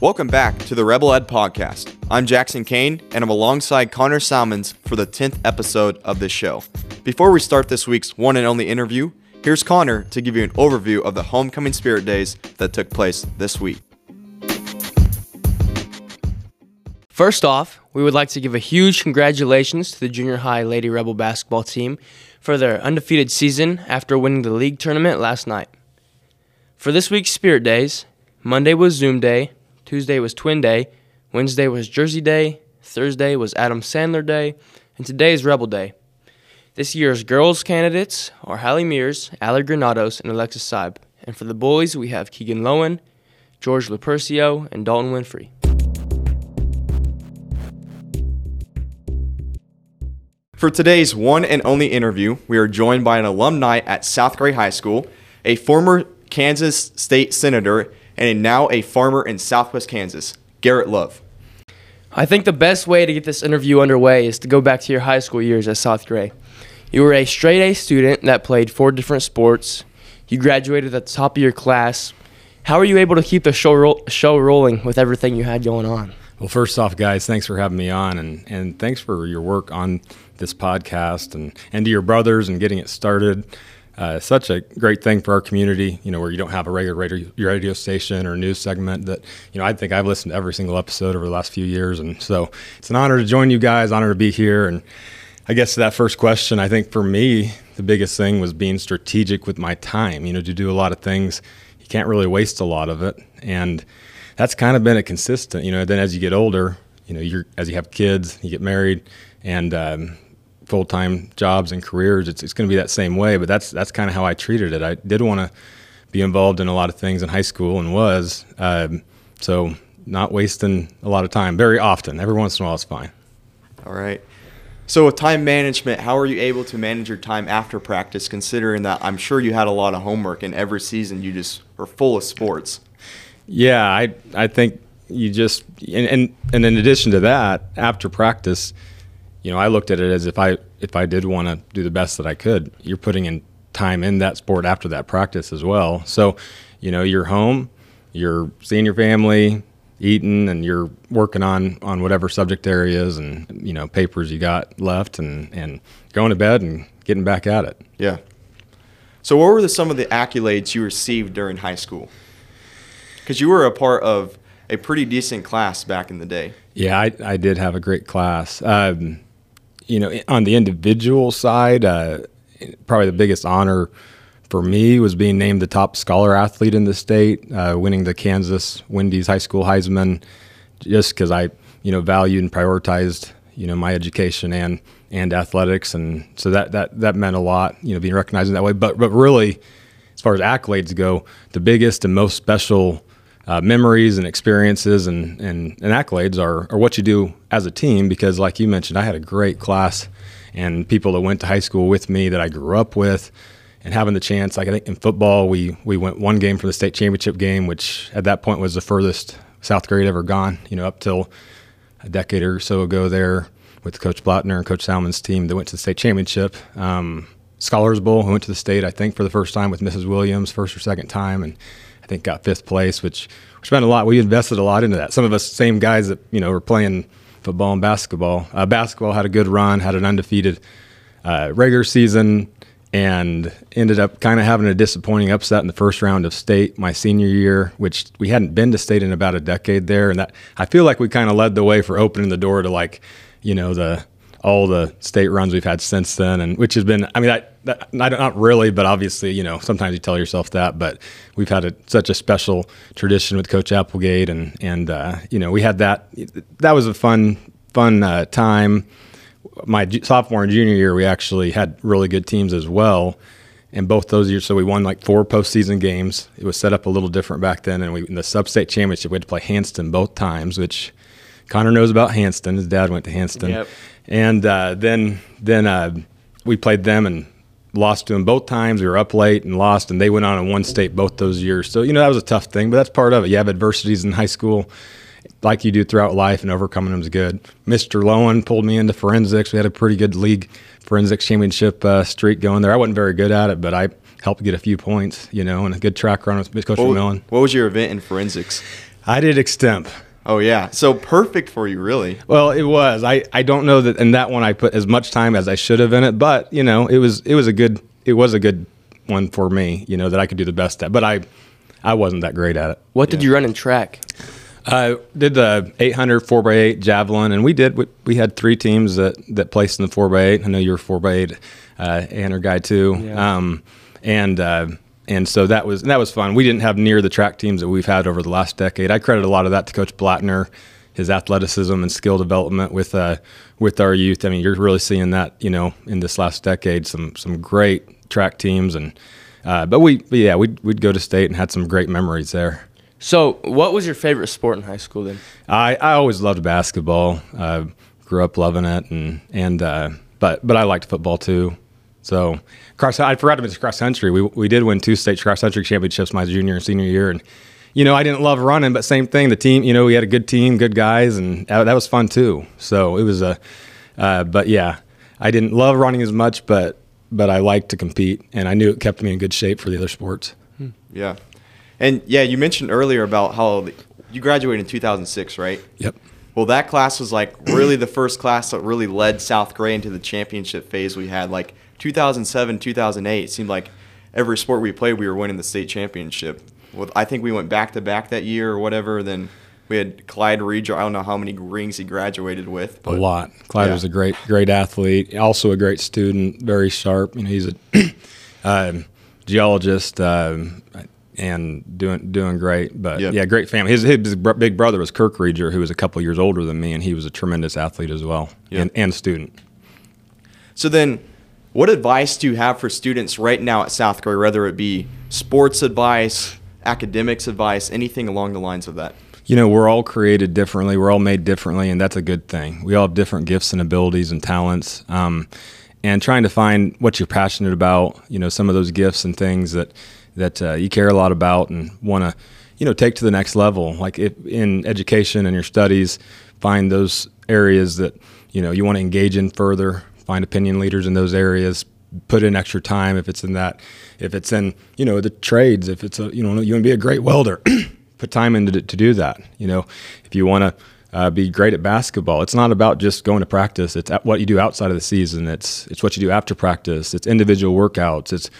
Welcome back to the Rebel Ed Podcast. I'm Jackson Kane, and I'm alongside Connor Salmons for the 10th episode of this show. Before we start this week's one and only interview, here's Connor to give you an overview of the Homecoming Spirit Days that took place this week. First off, we would like to give a huge congratulations to the junior high Lady Rebel basketball team for their undefeated season after winning the league tournament last night. For this week's Spirit Days, Monday was Zoom Day, Tuesday was Twin Day, Wednesday was Jersey Day, Thursday was Adam Sandler Day, and today is Rebel Day. This year's girls candidates are Hallie Mears, Allie Granados, and Alexis Seib. And for the boys, we have Keegan Lowen, George Lupercio, and Dalton Winfrey. For today's one and only interview, we are joined by an alumni at South Gray High School, a former Kansas State Senator, and now a farmer in southwest Kansas, Garrett Love. I think the best way to get this interview underway is to go back to your high school years at South Gray. You were a straight A student that played four different sports. You graduated at the top of your class. How were you able to keep the show, ro- show rolling with everything you had going on? Well, first off, guys, thanks for having me on, and, and thanks for your work on this podcast, and, and to your brothers and getting it started. Uh, such a great thing for our community, you know, where you don't have a regular radio, radio station or news segment that, you know, I think I've listened to every single episode over the last few years. And so it's an honor to join you guys, honor to be here. And I guess that first question, I think for me, the biggest thing was being strategic with my time, you know, to do a lot of things. You can't really waste a lot of it. And that's kind of been a consistent, you know, then as you get older, you know, you're, as you have kids, you get married and, um, full time jobs and careers, it's, it's going to be that same way. But that's that's kind of how I treated it. I did want to be involved in a lot of things in high school and was um, so not wasting a lot of time very often. Every once in a while, it's fine. All right. So with time management, how are you able to manage your time after practice? Considering that I'm sure you had a lot of homework, and every season you just were full of sports. Yeah, I I think you just and and, and in addition to that, after practice you know, I looked at it as if I if I did want to do the best that I could, you're putting in time in that sport after that practice as well. So, you know, you're home, you're seeing your family, eating, and you're working on on whatever subject areas and you know papers you got left, and and going to bed and getting back at it. Yeah. So, what were the, some of the accolades you received during high school? Because you were a part of a pretty decent class back in the day. Yeah, I, I did have a great class. Um, you know, on the individual side, uh, probably the biggest honor for me was being named the top scholar athlete in the state, uh, winning the Kansas Wendy's High School Heisman, just because I, you know, valued and prioritized, you know, my education and and athletics, and so that that that meant a lot, you know, being recognized in that way. But but really, as far as accolades go, the biggest and most special uh, memories and experiences and, and, and accolades are, are what you do as a team because like you mentioned i had a great class and people that went to high school with me that i grew up with and having the chance like i think in football we, we went one game for the state championship game which at that point was the furthest South Gray ever gone you know up till a decade or so ago there with coach blattner and coach salmon's team that went to the state championship. Um, scholars bowl who went to the state i think for the first time with mrs williams first or second time and think got fifth place, which which meant a lot. We invested a lot into that. Some of us, same guys that you know were playing football and basketball. Uh, basketball had a good run, had an undefeated uh, regular season, and ended up kind of having a disappointing upset in the first round of state my senior year, which we hadn't been to state in about a decade there, and that I feel like we kind of led the way for opening the door to like, you know, the all the state runs we've had since then, and which has been, I mean, I, that, not, not really, but obviously, you know, sometimes you tell yourself that, but we've had a, such a special tradition with Coach Applegate, and and uh, you know, we had that. That was a fun fun uh, time. My sophomore and junior year, we actually had really good teams as well. And both those years, so we won like four postseason games. It was set up a little different back then, and we in the sub-state championship we had to play Hanston both times, which Connor knows about Hanston. His dad went to Hanston. Yep and uh, then then uh, we played them and lost to them both times. We were up late and lost, and they went on in one state both those years. So you know that was a tough thing, but that's part of it. You have adversities in high school, like you do throughout life, and overcoming them is good. Mr. Lowen pulled me into forensics. We had a pretty good league forensics championship uh, streak going there. I wasn't very good at it, but I helped get a few points, you know, and a good track run with Coach what, McMillan. What was your event in forensics? I did extemp. Oh yeah, so perfect for you, really. Well, it was. I, I don't know that in that one I put as much time as I should have in it, but you know, it was it was a good it was a good one for me. You know that I could do the best at, but I I wasn't that great at it. What did you run in track? I did the 800 4x8 javelin, and we did. We, we had three teams that that placed in the 4x8. I know you're a 4x8 uh, 800 guy too. Yeah. Um, and uh, and so that was that was fun. We didn't have near the track teams that we've had over the last decade. I credit a lot of that to Coach Blattner, his athleticism and skill development with uh, with our youth. I mean, you're really seeing that you know in this last decade. Some some great track teams and. Uh, but we, but yeah, we'd, we'd go to state and had some great memories there. So, what was your favorite sport in high school then? I, I always loved basketball. Uh, grew up loving it, and and uh, but but I liked football too. So cross, I forgot to mention cross country. We we did win two state cross country championships my junior and senior year, and you know I didn't love running, but same thing. The team, you know, we had a good team, good guys, and that, that was fun too. So it was a, uh, but yeah, I didn't love running as much, but but I liked to compete, and I knew it kept me in good shape for the other sports. Yeah, and yeah, you mentioned earlier about how you graduated in 2006, right? Yep. Well, that class was like really the first class that really led South Gray into the championship phase we had. Like 2007, 2008, seemed like every sport we played, we were winning the state championship. Well, I think we went back to back that year or whatever. Then we had Clyde Reger. I don't know how many rings he graduated with. A lot. Clyde Yeah. was a great, great athlete. Also a great student. Very sharp. You know, he's a um, geologist um, and doing doing great. But Yep. yeah, great family. His, his big brother was Kirk Reger, who was a couple years older than me, and he was a tremendous athlete as well Yep. and, and student. So then, what advice do you have for students right now at South Gray, whether it be sports advice, academics advice, anything along the lines of that? You know, we're all created differently. We're all made differently, and that's a good thing. We all have different gifts and abilities and talents. Um, and trying to find what you're passionate about, you know, some of those gifts and things that that uh, you care a lot about and want to, you know, take to the next level. Like if in education and your studies, find those areas that you know you want to engage in further. Find opinion leaders in those areas. Put in extra time if it's in that. If it's in you know the trades. If it's a you know you want to be a great welder. put time into to do that. You know, if you want to uh, be great at basketball, it's not about just going to practice. It's at what you do outside of the season. It's it's what you do after practice. It's individual workouts. It's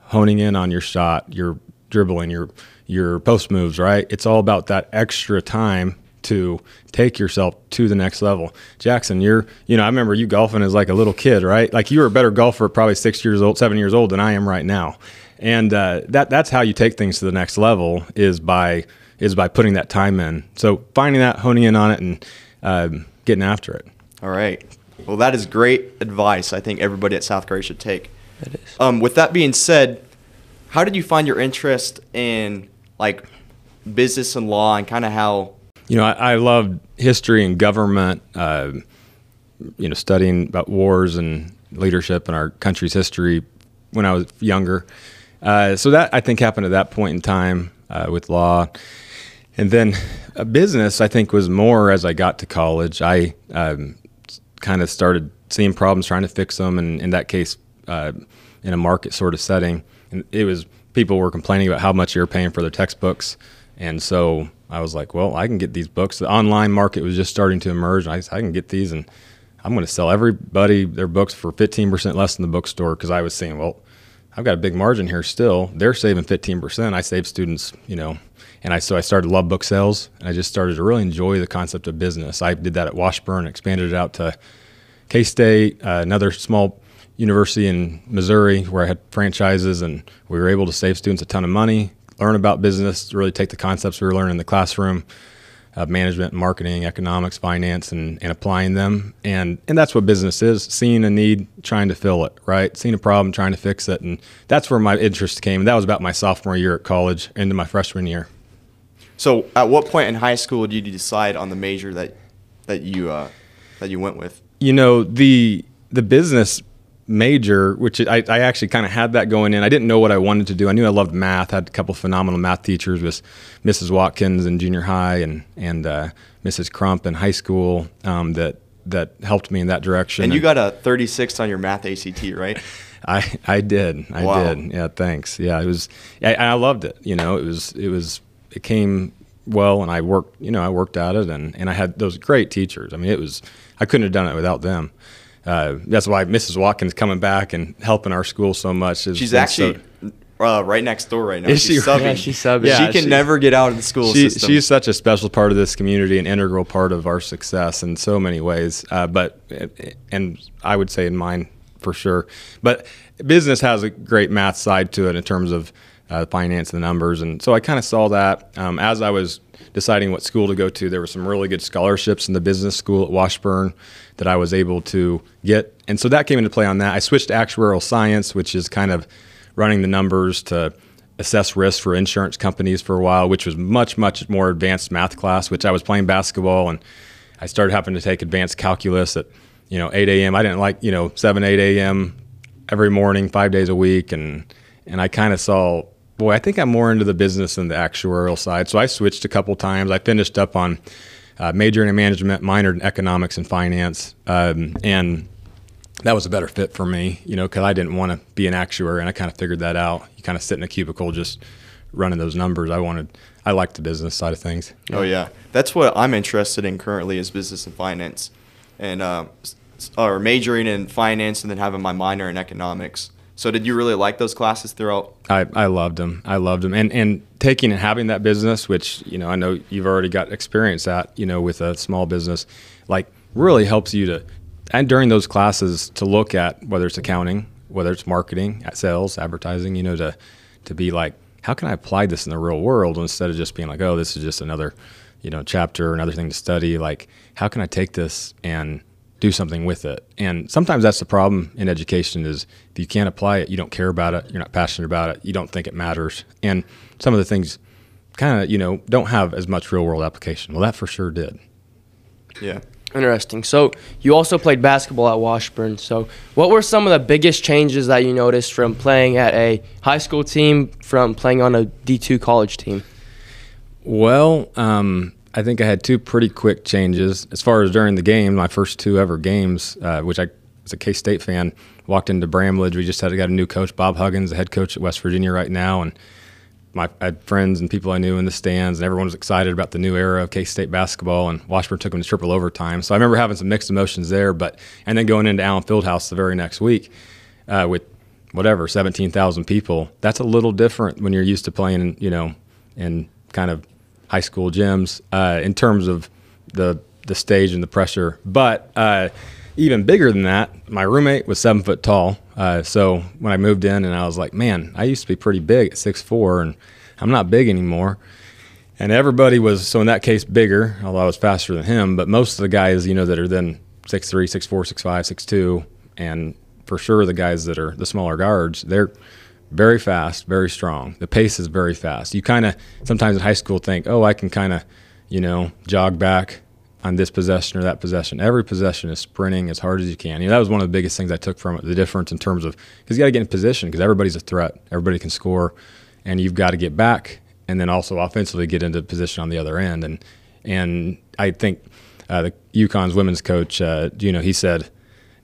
honing in on your shot, your dribbling, your your post moves. Right. It's all about that extra time to take yourself to the next level. Jackson, you're you know I remember you golfing as like a little kid, right? Like you were a better golfer at probably six years old, seven years old than I am right now and uh, that that's how you take things to the next level is by is by putting that time in. So finding that, honing in on it, and um, getting after it. All right. Well, that is great advice. I think everybody at South Gray should take. It is. Um, with that being said, how did you find your interest in like business and law and kind of how? You know, I, I loved history and government. Uh, you know, studying about wars and leadership in our country's history when I was younger. Uh, so that I think happened at that point in time uh, with law, and then uh, business. I think was more as I got to college. I um, kind of started seeing problems, trying to fix them, and in that case, uh, in a market sort of setting, and it was people were complaining about how much they were paying for their textbooks, and so I was like, well, I can get these books. The online market was just starting to emerge. I, I can get these, and I'm going to sell everybody their books for 15% less than the bookstore because I was saying, well, I've got a big margin here still. They're saving 15%. I save students, you know, and I so I started love book sales, and I just started to really enjoy the concept of business. I did that at Washburn, expanded it out to K State, uh, another small university in Missouri where I had franchises, and we were able to save students a ton of money, learn about business, really take the concepts we were learning in the classroom, uh, management, marketing, economics, finance, and, and applying them. And and that's what business is: seeing a need, trying to fill it. Right, seeing a problem, trying to fix it, and that's where my interest came. That was about my sophomore year at college, into my freshman year. So, at what point in high school did you decide on the major that that you uh, that you went with? you know the the business major which i, I actually kind of had that going in i didn't know what i wanted to do i knew i loved math I had a couple phenomenal math teachers with mrs watkins in junior high and and uh, mrs crump in high school um, that that helped me in that direction And you got a 36 on your math ACT, right? I I did. I Wow. did. Yeah, thanks. Yeah, it was I, I loved it. You know, it was it was it came well, and I worked, you know, I worked at it, and, and I had those great teachers. I mean, it was I couldn't have done it without them. Uh, that's why Mrs. Watkins coming back and helping our school so much. Is, She's actually so, uh, right next door right now. Is she's she- subbing. Yeah, she's subbing. she can she- never get out of the school she, system. she's such a special part of this community, an integral part of our success in so many ways. Uh, but and I would say in mine for sure. But business has a great math side to it in terms of uh, finance and the numbers, and so I kind of saw that um, as I was deciding what school to go to. There were some really good scholarships in the business school at Washburn that I was able to get, and so that came into play on that. I switched to actuarial science, which is kind of running the numbers to assess risk for insurance companies for a while, which was much, much more advanced math class, which I was playing basketball and I started having to take advanced calculus at, you know, 8 a.m. I didn't like, you know, 7, 8 a.m. every morning, five days a week. And, and I kind of saw, boy, I think I'm more into the business than the actuarial side. So I switched a couple times. I finished up on uh, majoring in management, minored in economics and finance. Um, and that was a better fit for me, you know, because I didn't want to be an actuary, and I kind of figured that out. You kind of sit in a cubicle just running those numbers. I wanted, I liked the business side of things. Oh yeah, that's what I'm interested in currently is business and finance, and uh, or majoring in finance and then having my minor in economics. So did you really like those classes throughout? I, I loved them. I loved them, and and taking and having that business, which you know I know you've already got experience at, you know, with a small business, like really helps you to, and during those classes to look at whether it's accounting, whether it's marketing, at sales, advertising, you know, to to be like, how can I apply this in the real world instead of just being like, oh, this is just another, you know, chapter, or another thing to study. Like, how can I take this and do something with it. And sometimes that's the problem in education is if you can't apply it, you don't care about it, you're not passionate about it, you don't think it matters. And some of the things kind of, you know, don't have as much real world application. Well, that for sure did. Yeah. Interesting. So you also played basketball at Washburn. So what were some of the biggest changes that you noticed from playing at a high school team from playing on a D2 college team? Well, um, I think I had two pretty quick changes as far as during the game. My first two ever games, uh, which I was a K State fan, walked into Bramlage. We just had got a new coach, Bob Huggins, the head coach at West Virginia right now, and my I had friends and people I knew in the stands, and everyone was excited about the new era of K State basketball. And Washburn took them to triple overtime, so I remember having some mixed emotions there. But and then going into Allen Fieldhouse the very next week uh, with whatever seventeen thousand people. That's a little different when you're used to playing, you know, in kind of high school gyms uh, in terms of the the stage and the pressure. But uh, even bigger than that, my roommate was seven foot tall. Uh, so when I moved in, and I was like, man, I used to be pretty big at six four, and I'm not big anymore. And everybody was so in that case bigger, although I was faster than him. But most of the guys, you know, that are then six three, six four, six five, six two, and for sure the guys that are the smaller guards, they're very fast, very strong. The pace is very fast. You kind of sometimes in high school think, oh, I can kind of, you know, jog back on this possession or that possession. Every possession is sprinting as hard as you can. You know, that was one of the biggest things I took from it. The difference in terms of because you got to get in position because everybody's a threat. Everybody can score, and you've got to get back and then also offensively get into position on the other end. And and I think uh, the UConn's women's coach, uh, you know, he said,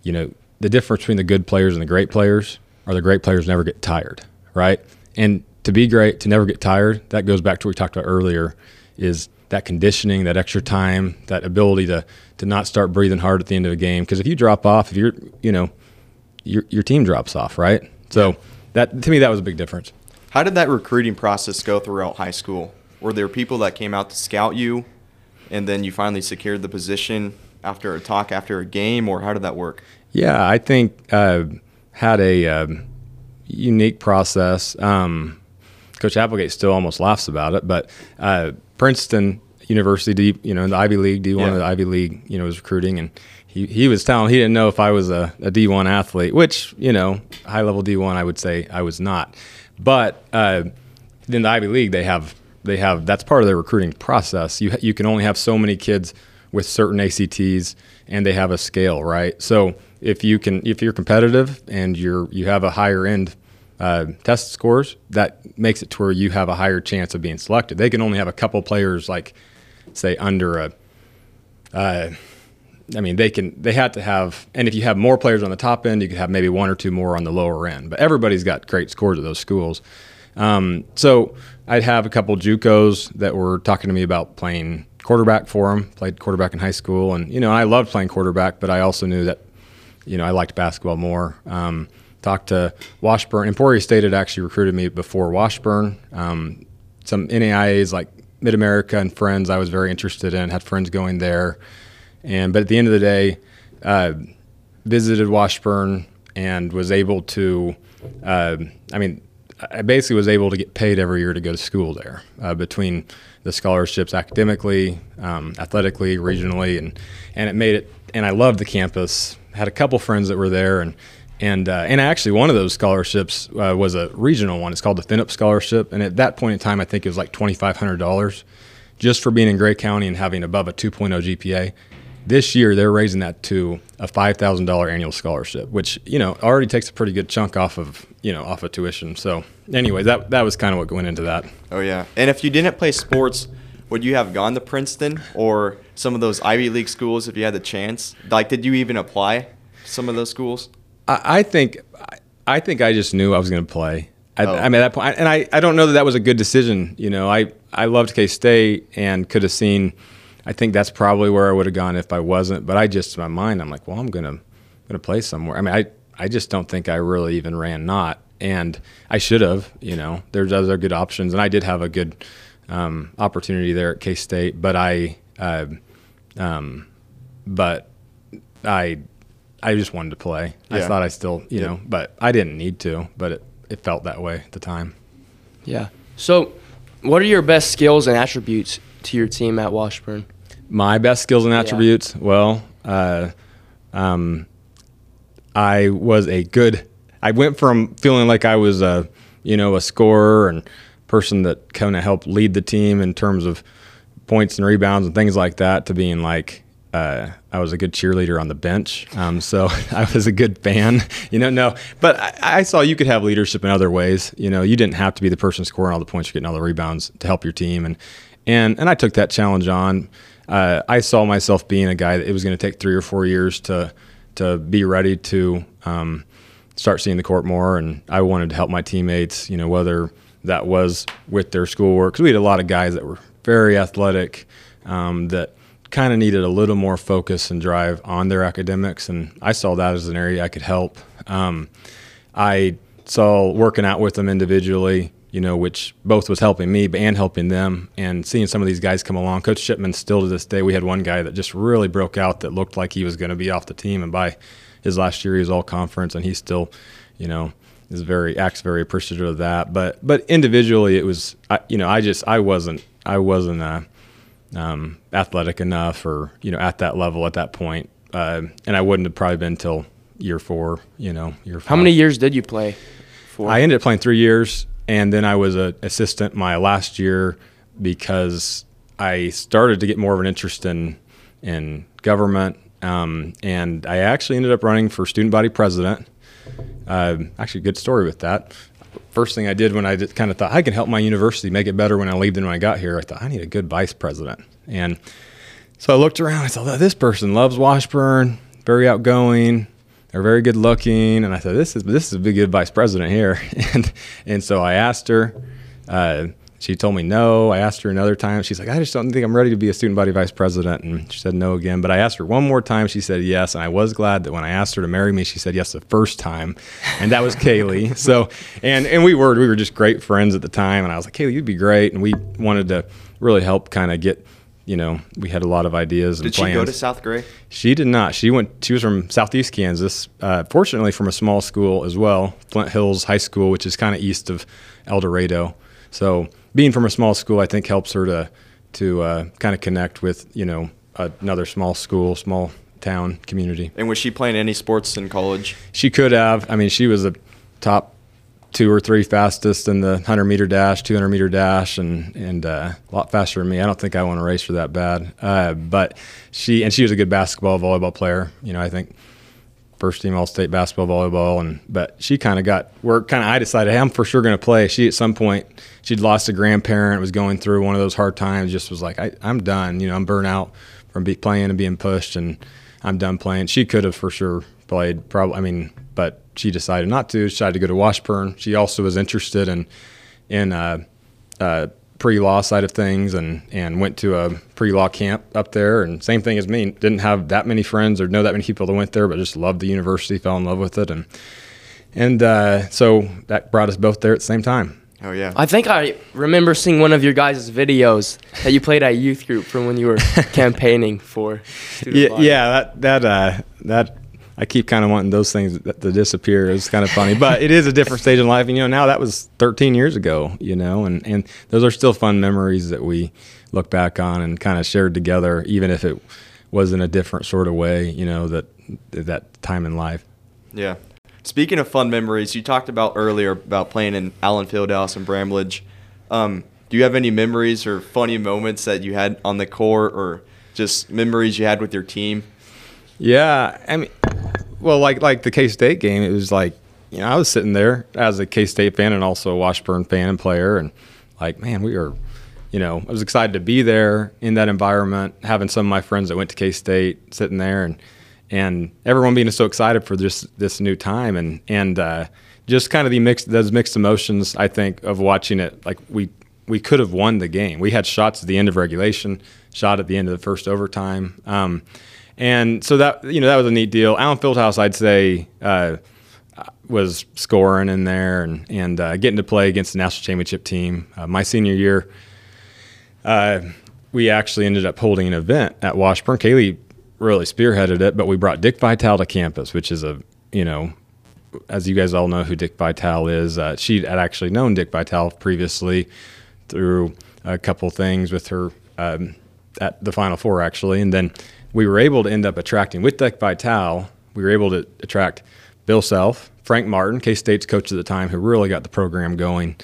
you know, the difference between the good players and the great players are the great players never get tired, right? And to be great, to never get tired, that goes back to what we talked about earlier, is that conditioning, that extra time, that ability to to not start breathing hard at the end of a game. Because if you drop off, if you're, you know, your your team drops off, right? So that to me that was a big difference. How did that recruiting process go throughout high school? Were there people that came out to scout you, and then you finally secured the position after a talk after a game, or how did that work? Yeah, I think uh, had a um, unique process. Um, Coach Applegate still almost laughs about it, but uh, Princeton University, D, you know, in the Ivy League, D one Yeah. of the Ivy League, you know, was recruiting, and he, he was telling he didn't know if I was a, a D one athlete, which you know, high level D one, I would say I was not, but uh, in the Ivy League, they have they have that's part of their recruiting process. You you can only have so many kids with certain ACTs, and they have a scale, right? So if you can if you're competitive and you're you have a higher end uh, test scores, that makes it to where you have a higher chance of being selected. They can only have a couple players like say under a. Uh, I mean, they can. They had to have, and if you have more players on the top end, you could have maybe one or two more on the lower end. But everybody's got great scores at those schools. Um, so I'd have a couple JUCOs that were talking to me about playing quarterback for them. Played quarterback in high school, and you know I loved playing quarterback, but I also knew that you know I liked basketball more. Um, talked to Washburn. Emporia State had actually recruited me before Washburn. Um, some NAIAs like Mid America and Friends, I was very interested in. Had friends going there, and but at the end of the day, uh, visited Washburn and was able to. Uh, I mean, I basically was able to get paid every year to go to school there uh, between the scholarships academically, um, athletically, regionally, and and it made it. And I loved the campus. Had a couple friends that were there, and and uh, and actually one of those scholarships uh, was a regional one. It's called the FinUp Scholarship, and at that point in time, I think it was like twenty five hundred dollars just for being in Gray County and having above a 2.0 GPA. This year, they're raising that to a five thousand dollar annual scholarship, which you know already takes a pretty good chunk off of you know off of tuition. So, anyway, that that was kind of what went into that. Oh yeah, and if you didn't play sports, would you have gone to Princeton or some of those Ivy League schools if you had the chance? Like, did you even apply to some of those schools? I, I think I think I just knew I was going to play. I, Oh. I mean, at that point, and I, I don't know that that was a good decision. You know, I, I loved K State and could have seen. I think that's probably where I would have gone if I wasn't. But I just in my mind, I'm like, well, I'm gonna gonna play somewhere. I mean, I I just don't think I really even ran not, and I should have. You know, there's other good options, and I did have a good um, opportunity there at K State, but I, uh, um, but I I just wanted to play. I thought I still, you Yep. know, but I didn't need to, but it, it felt that way at the time. Yeah. So, what are your best skills and attributes to your team at Washburn? My best skills and attributes, well, uh, um, I was a good. I went from feeling like I was a, you know, a scorer and person that kind of helped lead the team in terms of points and rebounds and things like that to being like uh, I was a good cheerleader on the bench. Um, so I was a good fan, you know. No, but I, I saw you could have leadership in other ways. You know, you didn't have to be the person scoring all the points, you're getting all the rebounds to help your team, and and and I took that challenge on. Uh, I saw myself being a guy that it was going to take three or four years to to be ready to um, start seeing the court more, and I wanted to help my teammates. You know, whether that was with their schoolwork, because we had a lot of guys that were very athletic, um, that kind of needed a little more focus and drive on their academics, and I saw that as an area I could help. Um, I saw working out with them individually, you know, which both was helping me and helping them, and seeing some of these guys come along. Coach Shipman still to this day, we had one guy that just really broke out that looked like he was going to be off the team, and by his last year he was all conference, and he still, you know, is very acts very appreciative of that. But but individually, it was, I, you know, I just I wasn't I wasn't uh, um, athletic enough, or you know, at that level at that point, uh, and I wouldn't have probably been till year four, you know, year. How many years did you play for? I ended up playing three years, and then I was an assistant my last year because I started to get more of an interest in in government, um, and I actually ended up running for student body president. Uh, actually, good story with that. First thing I did when I kind of thought I can help my university make it better when I leave than when I got here, I thought I need a good vice president, and so I looked around. I thought "Oh, this person loves Washburn, very outgoing. They're very good looking, and I thought this is this is a good vice president here, and and so I asked her. Uh, she told me no. I asked her another time. She's like, I just don't think I'm ready to be a student body vice president, and she said no again. But I asked her one more time. She said yes, and I was glad that when I asked her to marry me, she said yes the first time, and that was Kaylee. So and and we were we were just great friends at the time, and I was like, Kaylee, you'd be great, and we wanted to really help kind of get. You know, we had a lot of ideas and Did she plans. go to South Gray? She did not. She went. She was from Southeast Kansas. Uh, fortunately, from a small school as well, Flint Hills High School, which is kind of east of El Dorado. So, being from a small school, I think helps her to to uh, kind of connect with you know another small school, small town community. And was she playing any sports in college? She could have. I mean, she was a top two or three fastest in the 100 meter dash, 200 meter dash, and and uh, a lot faster than me. I don't think I want to race her that bad. Uh, but she and she was a good basketball, volleyball player. You know, I think first team all state basketball, volleyball, and but she kind of got where kind of I decided hey, I'm for sure going to play. She at some point she'd lost a grandparent, was going through one of those hard times. Just was like I, I'm done. You know, I'm burnt out from be, playing and being pushed, and I'm done playing. She could have for sure played. Probably, I mean, but she decided not to. She decided to go to Washburn. She also was interested in in uh, uh, pre-law side of things, and and went to a pre-law camp up there, and same thing as me. Didn't have that many friends or know that many people that went there, but just loved the university, fell in love with it, and and uh, so that brought us both there at the same time. Oh yeah. I think I remember seeing one of your guys' videos that you played at youth group from when you were campaigning for. Yeah, body. yeah, that that uh, that I keep kind of wanting those things to, to disappear. It's kind of funny, but it is a different stage in life. And you know, now that was 13 years ago. You know, and and those are still fun memories that we look back on and kind of shared together, even if it was in a different sort of way. You know, that that time in life. Yeah. Speaking of fun memories, you talked about earlier about playing in Allen Fieldhouse and Bramlage. Um, do you have any memories or funny moments that you had on the court, or just memories you had with your team? Yeah, I mean, well, like like the K State game, it was like you know I was sitting there as a K State fan and also a Washburn fan and player, and like man, we were, you know, I was excited to be there in that environment, having some of my friends that went to K State sitting there, and and everyone being so excited for this this new time, and and uh, just kind of the mixed those mixed emotions. I think of watching it, like we we could have won the game. We had shots at the end of regulation, shot at the end of the first overtime. Um, and so that you know that was a neat deal. Allen Fieldhouse, I'd say, uh, was scoring in there and and uh, getting to play against the national championship team. Uh, my senior year, uh, we actually ended up holding an event at Washburn. Kaylee really spearheaded it, but we brought Dick Vitale to campus, which is a you know, as you guys all know who Dick Vitale is. Uh, she had actually known Dick Vitale previously through a couple things with her um, at the Final Four actually, and then we were able to end up attracting with Dick Vitale. We were able to attract Bill Self, Frank Martin, K State's coach at the time, who really got the program going,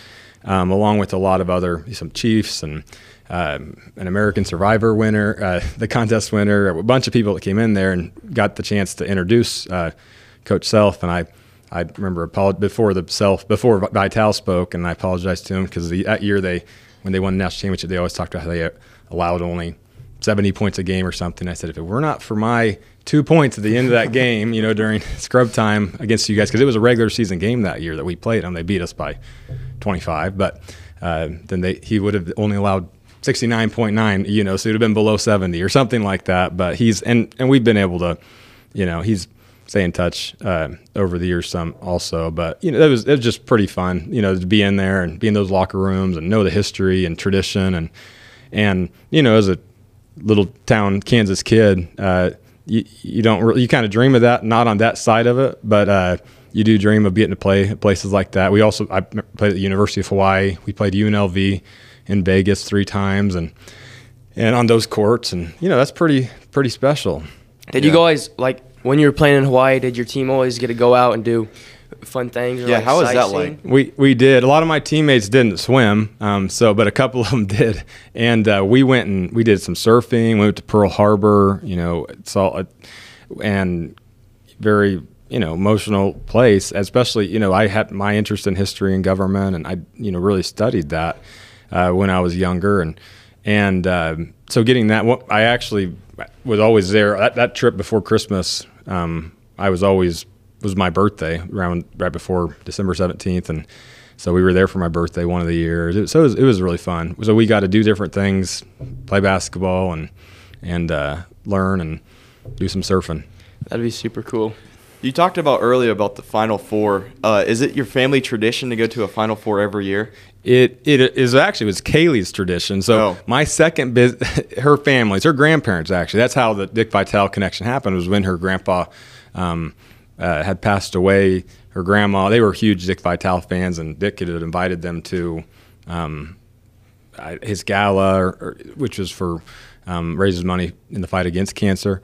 um, along with a lot of other some Chiefs and um, an American Survivor winner, uh, the contest winner, a bunch of people that came in there and got the chance to introduce uh, Coach Self. And I, I remember before the Self before Vitale spoke, and I apologized to him because that year they when they won the national championship, they always talked about how they allowed only 70 points a game or something. I said, if it were not for my two points at the end of that game, you know, during scrub time against you guys, because it was a regular season game that year that we played them. They beat us by 25, but uh, then they he would have only allowed 69.9, you know, so it would have been below 70 or something like that. But he's, and, and we've been able to, you know, he's, stay in touch uh, over the years some also but you know it was it was just pretty fun you know to be in there and be in those locker rooms and know the history and tradition and and you know as a little town Kansas kid, uh, you, you don't really, you kind of dream of that, not on that side of it, but uh, you do dream of getting to play places like that. We also I played at the University of Hawaii. We played UNLV in Vegas three times, and and on those courts, and you know that's pretty pretty special. Did you guys like when you were playing in Hawaii? Did your team always get to go out and do fun things? Or, Yeah, like, how was that like? We we did. A lot of my teammates didn't swim, um, so but a couple of them did, and uh, we went and we did some surfing. We went to Pearl Harbor, you know, saw, and very you know emotional place. Especially you know I had my interest in history and government, and I you know really studied that uh, when I was younger, and and um, so getting that, I actually was always there. That, that trip before Christmas, um, I was always was my birthday around right before December seventeenth, and so we were there for my birthday one of the years. It, so it was, it was really fun. So we got to do different things, play basketball, and and uh, learn and do some surfing. That'd be super cool. You talked about earlier about the Final Four. Uh, is it your family tradition to go to a Final Four every year? It it is actually it was Kaylee's tradition. So Oh. my second biz, her family's her grandparents actually. That's how the Dick Vitale connection happened. Was when her grandpa um, uh, had passed away. Her grandma, they were huge Dick Vitale fans, and Dick had invited them to um, his gala, or, or, which was for um, raises money in the fight against cancer.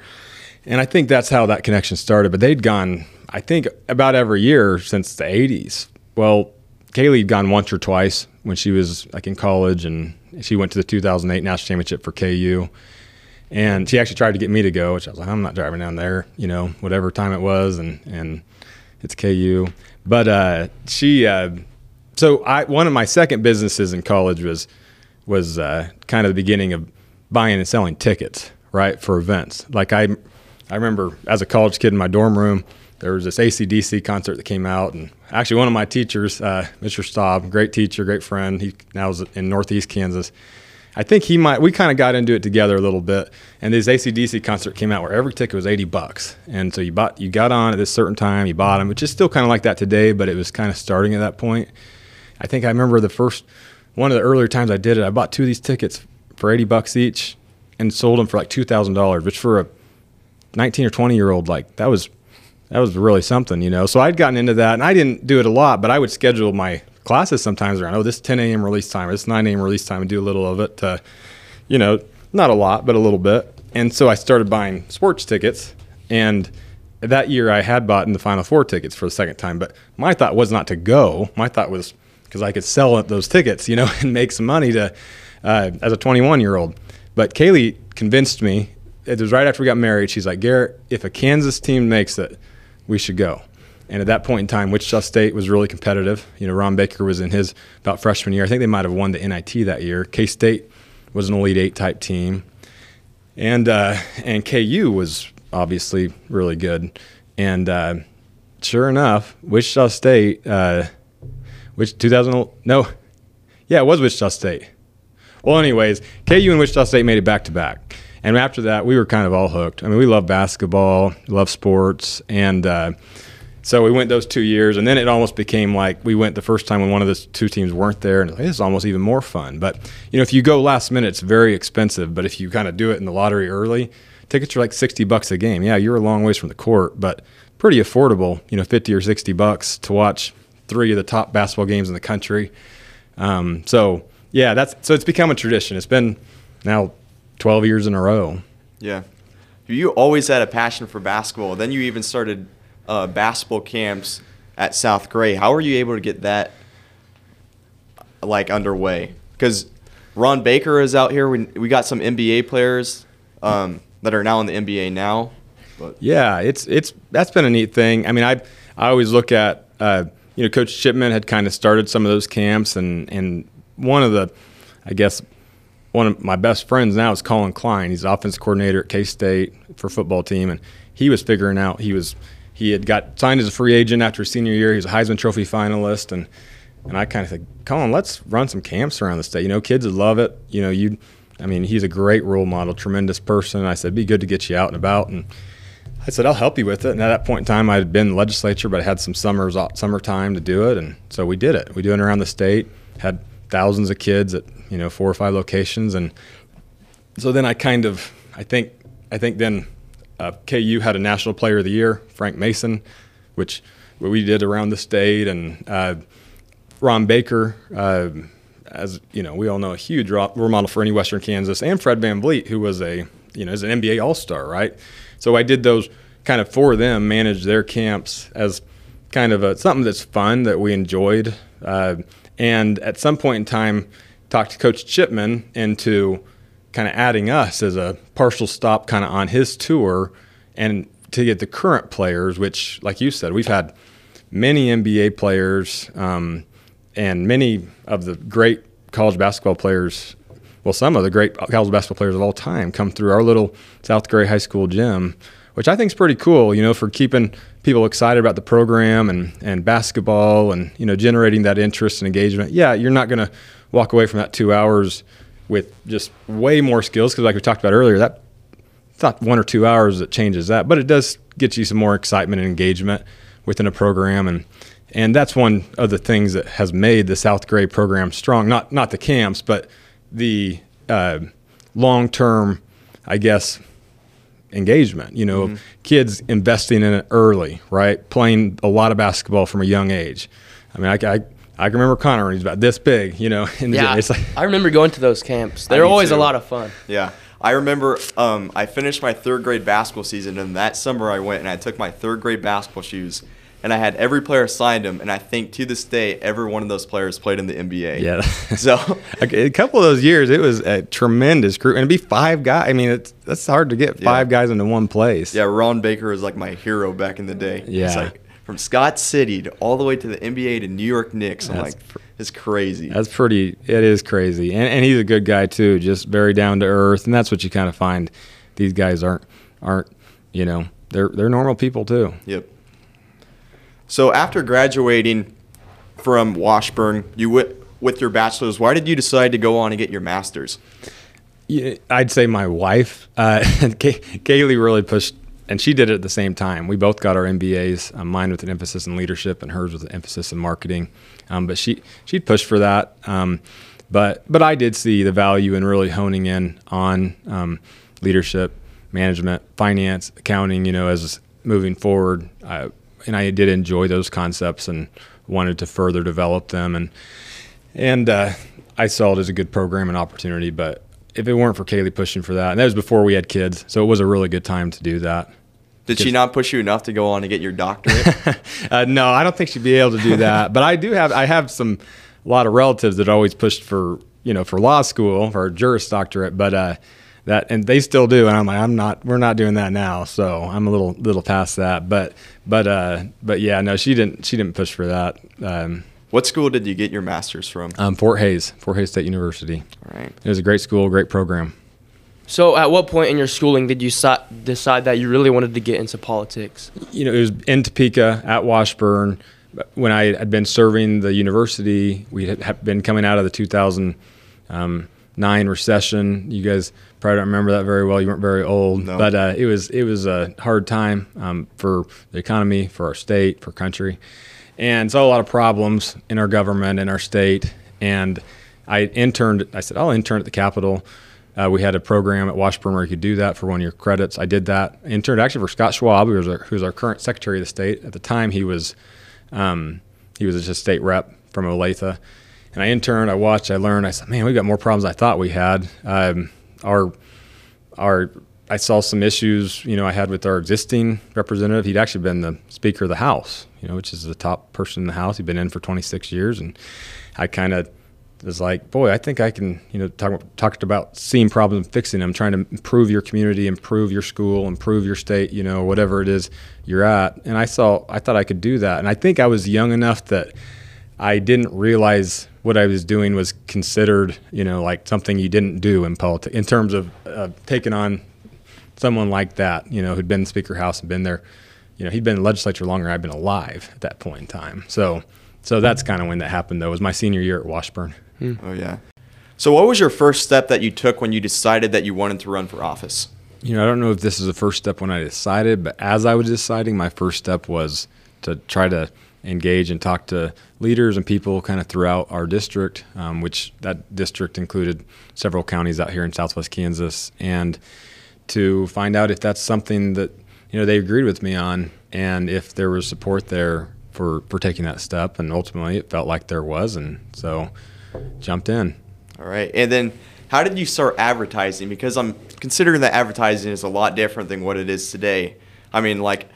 And I think that's how that connection started. But they'd gone, I think, about every year since the 80s. Well, Kaylee had gone once or twice when she was like in college, and she went to the 2008 national championship for KU. And she actually tried to get me to go, which I was like, I'm not driving down there, you know, whatever time it was, and and it's KU. But uh, she, uh, so I one of my second businesses in college was was uh, kind of the beginning of buying and selling tickets, right, for events. Like I, I remember as a college kid in my dorm room, there was this ACDC concert that came out, and actually one of my teachers, uh, Mr. Staub, great teacher, great friend, he now is in Northeast Kansas. I think he might. We kind of got into it together a little bit, and this ACDC concert came out where every ticket was eighty bucks, and so you bought, you got on at this certain time, you bought them, which is still kind of like that today, but it was kind of starting at that point. I think I remember the first one of the earlier times I did it. I bought two of these tickets for eighty bucks each, and sold them for like two thousand dollars, which for a nineteen or twenty year old, like that was that was really something, you know. So I'd gotten into that, and I didn't do it a lot, but I would schedule my classes sometimes around, oh, this 10 a.m. release time, or this 9 a.m. release time, and do a little of it, to, you know, not a lot, but a little bit. And so I started buying sports tickets, and that year I had bought in the Final Four tickets for the second time. But my thought was not to go. My thought was because I could sell those tickets, you know, and make some money to uh, as a 21 year old. But Kaylee convinced me. It was right after we got married. She's like, Garrett, if a Kansas team makes it, we should go. And at that point in time, Wichita State was really competitive. You know, Ron Baker was in his about freshman year. I think they might have won the NIT that year. K State was an Elite Eight type team, and uh, and KU was obviously really good. And uh, sure enough, Wichita State, uh, which 2000 no, yeah, it was Wichita State. Well, anyways, KU and Wichita State made it back to back. And after that, we were kind of all hooked. I mean, we love basketball, love sports, and uh, so we went those two years, and then it almost became like we went the first time when one of the two teams weren't there, and this is almost even more fun. But you know, if you go last minute, it's very expensive. But if you kind of do it in the lottery early, tickets are like sixty bucks a game. Yeah, you're a long ways from the court, but pretty affordable. You know, fifty or sixty bucks to watch three of the top basketball games in the country. Um, so yeah, that's so it's become a tradition. It's been now twelve years in a row. Yeah, you always had a passion for basketball. Then you even started uh, basketball camps at South Gray. How were you able to get that like underway? Because Ron Baker is out here. We, we got some NBA players um, that are now in the NBA now. But. Yeah, it's it's that's been a neat thing. I mean, I I always look at uh, you know Coach Shipman had kind of started some of those camps, and and one of the I guess one of my best friends now is Collin Klein. He's the offense coordinator at K State for football team, and he was figuring out he was he had got signed as a free agent after senior year. He was a Heisman Trophy finalist, and and I kind of said, Collin, let's run some camps around the state. You know, kids would love it. You know, you, I mean, he's a great role model, tremendous person. I said, be good to get you out and about. And I said, I'll help you with it. And at that point in time, I had been in the legislature, but I had some summers, summertime to do it. And so we did it. We do it around the state. Had thousands of kids at you know four or five locations, and so then I kind of, I think, I think then uh, KU had a National Player of the Year, Frank Mason, which we did around the state, and uh, Ron Baker, uh, as you know, we all know a huge role model for any Western Kansas, and Fred VanVleet, who was a you know is an NBA All Star, right? So I did those kind of for them, manage their camps as kind of a, something that's fun that we enjoyed, uh, and at some point in time, talked to Coach Shipman into kind of adding us as a partial stop kind of on his tour and to get the current players, which, like you said, we've had many NBA players um, and many of the great college basketball players. Well, some of the great college basketball players of all time come through our little South Gray High School gym, which I think is pretty cool. You know, for keeping people excited about the program and and basketball, and you know, generating that interest and engagement. Yeah, you're not going to walk away from that two hours with just way more skills because like we talked about earlier that it's not one or two hours that changes that but it does get you some more excitement and engagement within a program. And and that's one of the things that has made the South Gray program strong not not the camps but the uh, long term I guess engagement you know mm-hmm. kids investing in it early right? Playing a lot of basketball from a young age. I mean I, I I can remember Connor when he's about this big, you know. yeah, like, I remember going to those camps. They're always too. a lot of fun. Yeah, I remember um, I finished my third grade basketball season, and that summer I went and I took my third grade basketball shoes, and I had every player signed them, and I think to this day every one of those players played in the NBA. Yeah. so a couple of those years, it was a tremendous group, and it'd be five guys. I mean, it's that's hard to get five yeah. guys into one place. Yeah, Ron Baker was like my hero back in the day. Yeah. From Scott City to all the way to the NBA to New York Knicks. I'm that's like, it's crazy. That's pretty. It is crazy, and and he's a good guy too. Just very down to earth, and that's what you kind of find. These guys aren't aren't you know they're they're normal people too. Yep. So after graduating from Washburn, you went with your bachelor's. Why did you decide to go on and get your master's? Yeah, I'd say my wife, uh, Kay- Kaylee, really pushed, and she did it at the same time. We both got our MBAs. Um, mine with an emphasis in leadership, and hers with an emphasis in marketing. Um, but she she pushed for that. Um, but but I did see the value in really honing in on um, leadership, management, finance, accounting. You know, as moving forward, and I did enjoy those concepts and wanted to further develop them. And and uh, I saw it as a good program and opportunity. But if it weren't for Kaylee pushing for that, and that was before we had kids, so it was a really good time to do that. Did she not push you enough to go on and get your doctorate? uh, no, I don't think she'd be able to do that. but I do have I have some a lot of relatives that always pushed for you know for law school for a juris doctorate, but uh, that and they still do, and I'm like I'm not we're not doing that now, so I'm a little little past that. But but uh, but yeah, no, she didn't she didn't push for that. Um, what school did you get your master's from? Um, Fort Hays, Fort Hays State University. All right. It was a great school, great program. So, at what point in your schooling did you si- decide that you really wanted to get into politics? You know, it was in Topeka at Washburn. When I had been serving the university, we had been coming out of the 2009 recession. You guys probably don't remember that very well. You weren't very old, no. but uh, it was it was a hard time um, for the economy, for our state, for country, and saw a lot of problems in our government, in our state. And I interned. I said, I'll intern at the Capitol. Uh, we had a program at Washburn where you could do that for one of your credits. I did that. Interned actually for Scott Schwab, who was our, who was our current Secretary of the State at the time. He was um, he was just a state rep from Olathe, and I interned. I watched. I learned. I said, "Man, we've got more problems than I thought we had." Um, our our I saw some issues. You know, I had with our existing representative. He'd actually been the Speaker of the House. You know, which is the top person in the House. He'd been in for 26 years, and I kind of was like, boy, I think I can, you know, talk, talked about seeing problems and fixing them, trying to improve your community, improve your school, improve your state, you know, whatever it is you're at. And I saw, I thought I could do that. And I think I was young enough that I didn't realize what I was doing was considered, you know, like something you didn't do in politics in terms of uh, taking on someone like that, you know, who'd been in the Speaker House and been there, you know, he'd been in the legislature longer. I'd been alive at that point in time. So, so that's kind of when that happened, though. It was my senior year at Washburn. Hmm. Oh yeah. So what was your first step that you took when you decided that you wanted to run for office? You know, I don't know if this is the first step when I decided, but as I was deciding, my first step was to try to engage and talk to leaders and people kind of throughout our district, um, which that district included several counties out here in southwest Kansas, and to find out if that's something that you know they agreed with me on, and if there was support there for for taking that step. And ultimately, it felt like there was, and so jumped in. All right. And then how did you start advertising? Because I'm considering that advertising is a lot different than what it is today. I mean, like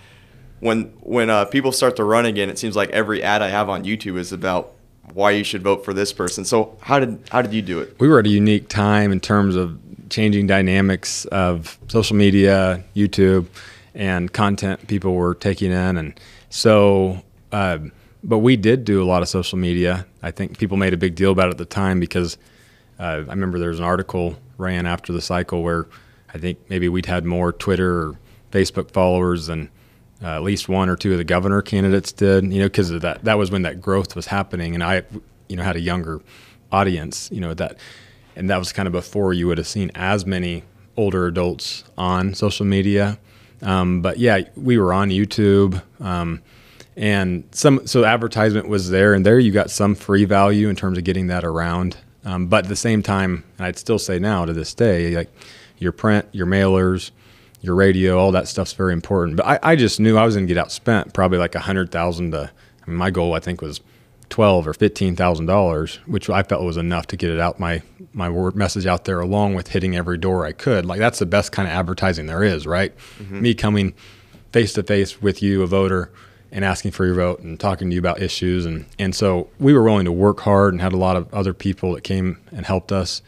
when when uh, people start to run again, it seems like every ad I have on YouTube is about why you should vote for this person. So how did how did you do it? We were at a unique time in terms of changing dynamics of social media, YouTube, and content people were taking in, and so. Uh, but we did do a lot of social media. I think people made a big deal about it at the time because uh, I remember there was an article ran after the cycle where I think maybe we'd had more Twitter or Facebook followers than uh, at least one or two of the governor candidates did. You know, because that that was when that growth was happening, and I, you know, had a younger audience. You know that, and that was kind of before you would have seen as many older adults on social media. Um, but yeah, we were on YouTube. Um, and some so advertisement was there and there you got some free value in terms of getting that around um, but at the same time and i'd still say now to this day like your print your mailers your radio all that stuff's very important but i, I just knew i was going to get outspent probably like a hundred thousand to I mean, my goal i think was twelve or fifteen thousand dollars which i felt was enough to get it out my my word message out there along with hitting every door i could like that's the best kind of advertising there is right mm-hmm. me coming face to face with you a voter and asking for your vote and talking to you about issues. And, and so we were willing to work hard and had a lot of other people that came and helped us.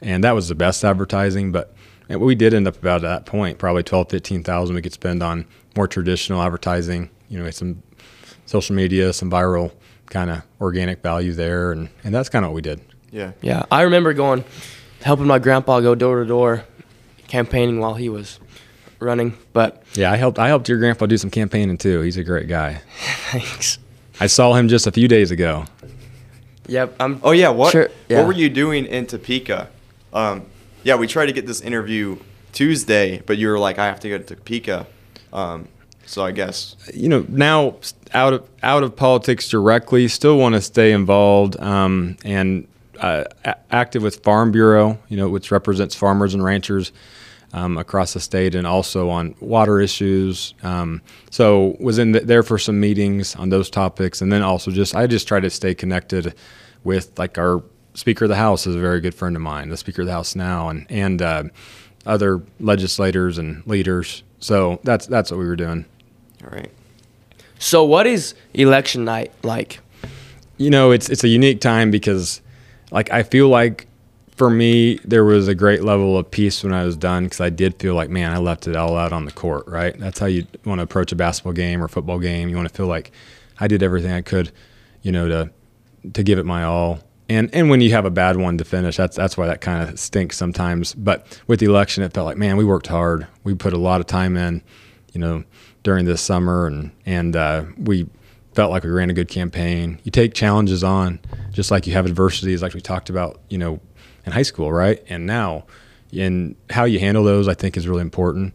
And that was the best advertising. But we did end up about at that point, probably 12, 15,000 we could spend on more traditional advertising, you know, some social media, some viral kind of organic value there. And, and that's kind of what we did. Yeah. Yeah. I remember going, helping my grandpa go door to door campaigning while he was running. But Yeah, I helped. I helped your grandpa do some campaigning too. He's a great guy. thanks. I saw him just a few days ago. Yep. I'm. Oh yeah, what Sure, yeah. what were you doing in Topeka? Um, yeah, we tried to get this interview Tuesday, but you were like, I have to go to Topeka. Um, so I guess. You know now out of out of politics directly still want to stay involved um, and uh, active with farm bureau you know which represents farmers and ranchers um, across the state and also on water issues. Um, so was in th- there for some meetings on those topics and then also just i just try to stay connected with like our speaker of the house is a very good friend of mine the speaker of the house now and and uh, other legislators and leaders. So that's that's what we were doing right. So what is election night like? you know it's it's a unique time because like I feel like for me there was a great level of peace when I was done because I did feel like man I left it all out on the court right? That's how you want to approach a basketball game or football game. You want to feel like I did everything I could you know to to give it my all. And and when you have a bad one to finish that's that's why that kind of stinks sometimes. But with the election it felt like man we worked hard. We put a lot of time in you know during this summer and and uh, we felt like we ran a good campaign. You take challenges on, just like you have adversities, like we talked about, you know, in high school, right? And now, and how you handle those, I think, is really important.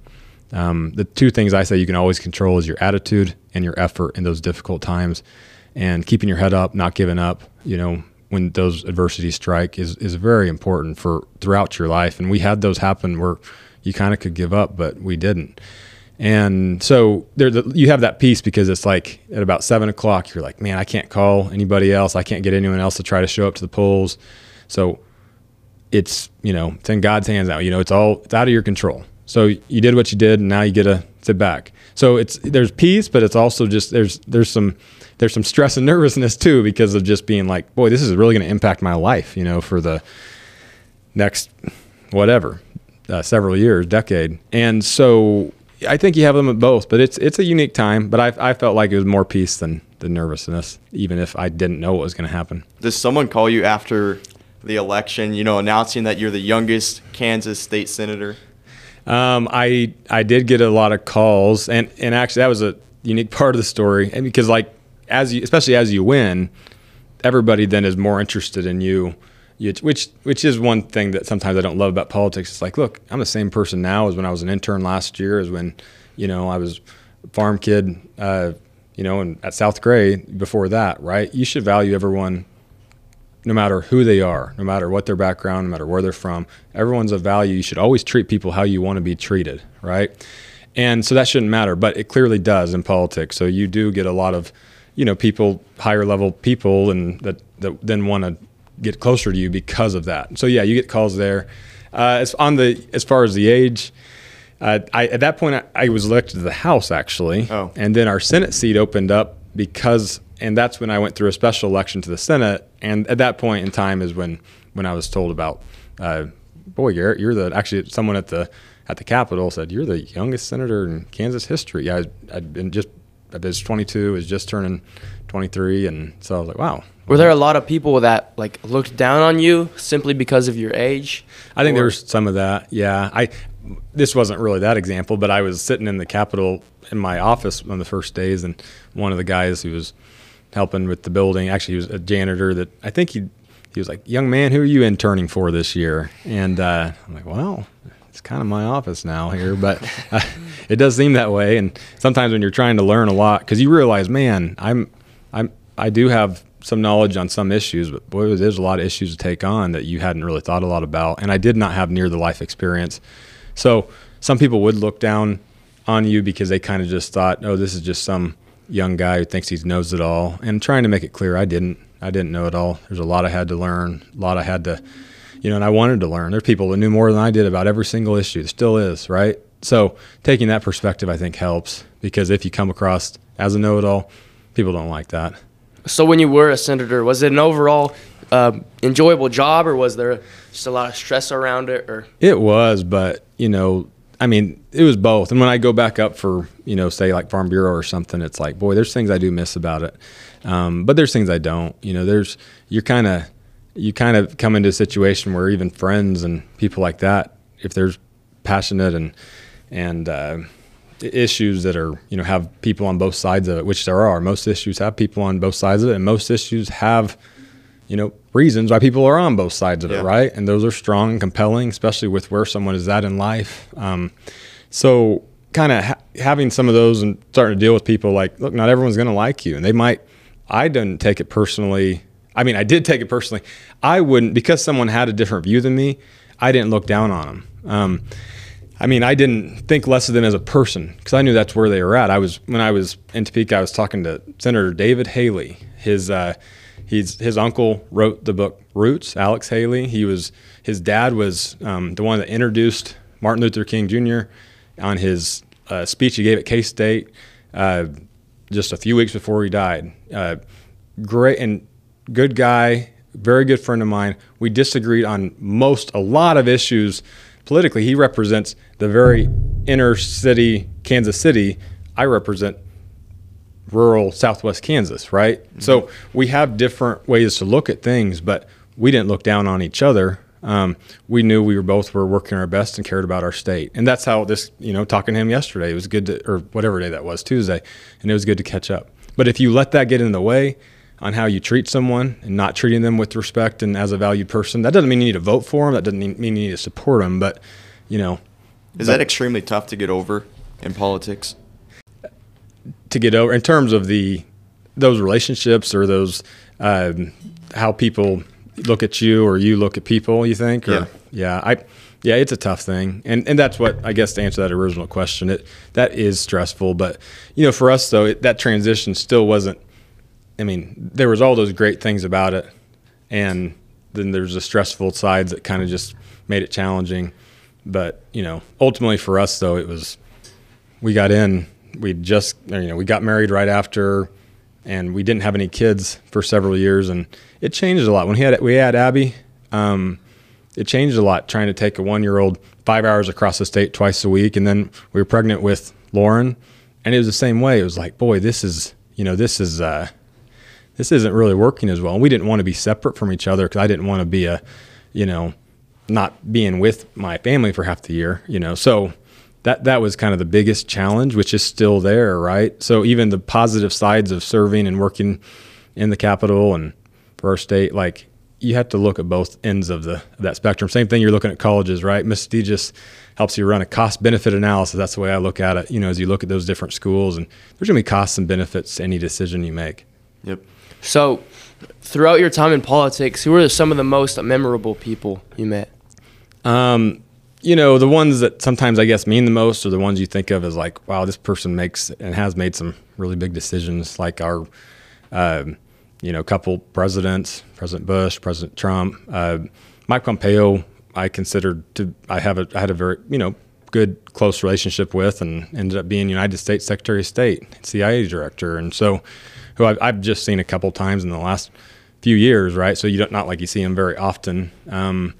Um, the two things I say you can always control is your attitude and your effort in those difficult times, and keeping your head up, not giving up. You know, when those adversities strike, is is very important for throughout your life. And we had those happen where you kind of could give up, but we didn't. And so there, the, you have that piece because it's like at about seven o'clock, you're like, man, I can't call anybody else. I can't get anyone else to try to show up to the polls. So it's, you know, it's in God's hands now. You know, it's all, it's out of your control. So you did what you did and now you get to sit back. So it's, there's peace, but it's also just, there's, there's some, there's some stress and nervousness too because of just being like, boy, this is really going to impact my life, you know, for the next whatever, uh, several years, decade. And so I think you have them at both, but it's it's a unique time. But I, I felt like it was more peace than the nervousness, even if I didn't know what was going to happen. Does someone call you after the election? You know, announcing that you're the youngest Kansas state senator. Um, I I did get a lot of calls, and and actually that was a unique part of the story, and because like as you, especially as you win, everybody then is more interested in you. You, which which is one thing that sometimes I don't love about politics. It's like, look, I'm the same person now as when I was an intern last year, as when, you know, I was farm kid, uh, you know, and at South Gray before that, right? You should value everyone, no matter who they are, no matter what their background, no matter where they're from. Everyone's a value. You should always treat people how you want to be treated, right? And so that shouldn't matter, but it clearly does in politics. So you do get a lot of, you know, people, higher level people, and that that then want to get closer to you because of that. So yeah, you get calls there. Uh, as on the as far as the age, uh, I, at that point I, I was elected to the House actually, Oh. and then our Senate seat opened up because, and that's when I went through a special election to the Senate. And at that point in time is when when I was told about, uh, boy, Garrett, you're the actually someone at the at the Capitol said you're the youngest senator in Kansas history. I, I'd been just I was 22, was just turning 23, and so I was like, wow, Were there a lot of people that like looked down on you simply because of your age? I think Or- there was some of that. Yeah, I. This wasn't really that example, but I was sitting in the Capitol in my office on the first days, and one of the guys who was helping with the building, actually, he was a janitor. That I think he he was like, "Young man, who are you interning for this year?" And uh, I'm like, "Well, it's kind of my office now here, but uh, it does seem that way." And sometimes when you're trying to learn a lot, because you realize, man, I'm I'm I do have some knowledge on some issues, but boy, there's a lot of issues to take on that you hadn't really thought a lot about. And I did not have near the life experience. So some people would look down on you because they kind of just thought, oh, this is just some young guy who thinks he knows it all. And trying to make it clear, I didn't. I didn't know it all. There's a lot I had to learn, a lot I had to, you know, and I wanted to learn. There's people that knew more than I did about every single issue. There still is, right? So taking that perspective, I think, helps because if you come across as a know it all, people don't like that. So when you were a senator, was it an overall uh, enjoyable job, or was there just a lot of stress around it? Or It was, but you know, I mean, it was both. And when I go back up for, you know, say like Farm Bureau or something, it's like, boy, there's things I do miss about it, um, but there's things I don't. You know, there's you're kind of you kind of come into a situation where even friends and people like that, if they're passionate and and uh, issues that are you know have people on both sides of it, which there are. Most issues have people on both sides of it, and most issues have you know reasons why people are on both sides of Yeah. it, right? And those are strong and compelling, especially with where someone is at in life. Um, so kind of ha- having some of those and starting to deal with people like, look, not everyone's going to like you, and they might. I didn't take it personally. I mean, I did take it personally. I wouldn't because someone had a different view than me. I didn't look down on them. Um, I mean, I didn't think less of them as a person because I knew that's where they were at. I was when I was in Topeka, I was talking to Senator David Haley. His uh, he's his uncle wrote the book Roots. Alex Haley. He was his dad was um, the one that introduced Martin Luther King Jr. on his uh, speech he gave at K State uh, just a few weeks before he died. Uh, great and good guy, very good friend of mine. We disagreed on most, a lot of issues politically. He represents the very inner city, Kansas City. I represent rural Southwest Kansas, right? So we have different ways to look at things, but we didn't look down on each other. Um, we knew we were both were working our best and cared about our state, and that's how this. You know, talking to him yesterday, it was good to, or whatever day that was, Tuesday, and it was good to catch up. But if you let that get in the way on how you treat someone and not treating them with respect and as a valued person, that doesn't mean you need to vote for them. That doesn't mean you need to support them. But you know, Is that extremely tough to get over in politics? to get over in terms of the those relationships or those um, how people look at you or you look at people you think or, Yeah. yeah i yeah it's a tough thing and and that's what i guess to answer that original question it that is stressful but you know for us though it, that transition still wasn't i mean there was all those great things about it and then there's the stressful sides that kind of just made it challenging. But you know ultimately for us though it was we got in we just you know we got married right after and we didn't have any kids for several years and it changed a lot. When we had we had abby um, it changed a lot trying to take a one year old five hours across the state twice a week and then we were pregnant with lauren and it was the same way. It was like boy this is you know this is uh, this isn't really working as well and we didn't want to be separate from each other because i didn't want to be a you know not being with my family for half the year you know so that that was kind of the biggest challenge, which is still there, right? So even the positive sides of serving and working in the capital and for our state, like you have to look at both ends of the of that spectrum. Same thing you're looking at colleges, right? Stegis helps you run a cost benefit analysis. That's the way I look at it. You know, as you look at those different schools, and there's gonna be costs and benefits to any decision you make. Yep. So, throughout your time in politics, who were some of the most memorable people you met? Um, you know, the ones that sometimes I guess mean the most are the ones you think of as like, wow, this person makes and has made some really big decisions, like our, um, you know, couple presidents, President Bush, President Trump, uh, Mike Pompeo. I considered to I have a I had a very you know good close relationship with, and ended up being United States Secretary of State, CIA director, and so who I've, I've just seen a couple times in the last few years, right? So you don't not like you see him very often. Um,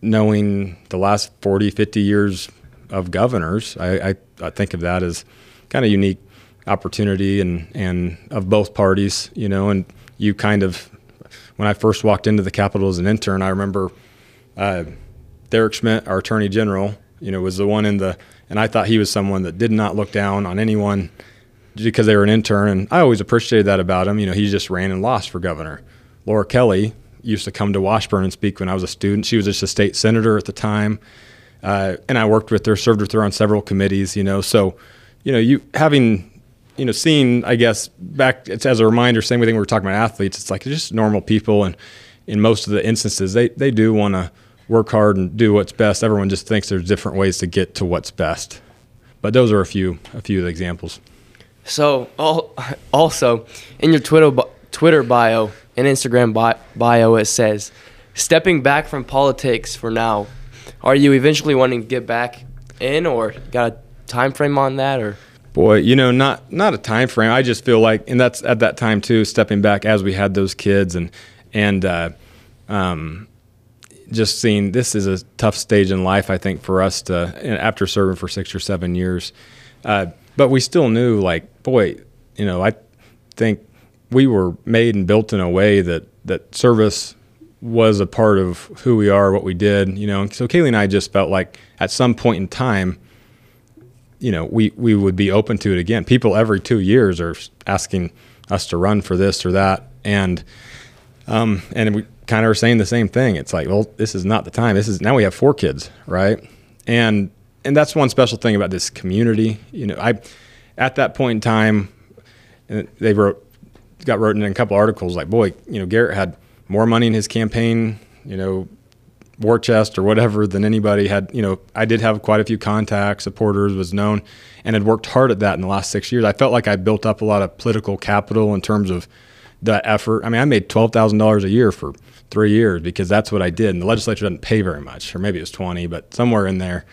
knowing the last 40, 50 years of governors, I, I, I think of that as kind of unique opportunity and, and of both parties, you know, and you kind of, when I first walked into the Capitol as an intern, I remember uh, Derek Schmidt, our attorney general, you know, was the one in the, and I thought he was someone that did not look down on anyone because they were an intern. And I always appreciated that about him. You know, he just ran and lost for governor. Laura Kelly used to come to Washburn and speak when I was a student. She was just a state senator at the time. Uh, and I worked with her, served with her on several committees, you know. So, you know, you having, you know, seeing, I guess, back it's as a reminder, same thing we were talking about athletes, it's like just normal people. And in most of the instances, they, they do want to work hard and do what's best. Everyone just thinks there's different ways to get to what's best. But those are a few, a few examples. So, al- also in your Twitter Twitter bio and Instagram bi- bio, it says, "Stepping back from politics for now. Are you eventually wanting to get back in, or got a time frame on that, or?" Boy, you know, not not a time frame. I just feel like, and that's at that time too, stepping back as we had those kids and and uh, um, just seeing this is a tough stage in life. I think for us to after serving for six or seven years, uh, but we still knew like, boy, you know, I think we were made and built in a way that that service was a part of who we are, what we did. You know, so Kaylee and I just felt like at some point in time you know, we we would be open to it again. People every two years are asking us to run for this or that, and um, and we kind of are saying the same thing. It's like, well, this is not the time. This is now we have four kids, right? And and that's one special thing about this community. You know, I at that point in time, uh, they wrote got written in a couple articles like, boy, you know, Garrett had more money in his campaign, you know, war chest or whatever than anybody had. You know, I did have quite a few contacts, supporters, was known, and had worked hard at that in the last six years. I felt like I built up a lot of political capital in terms of that effort. I mean, I made twelve thousand dollars a year for three years because that's what I did. And the legislature doesn't pay very much, or maybe it was twenty, but somewhere in there.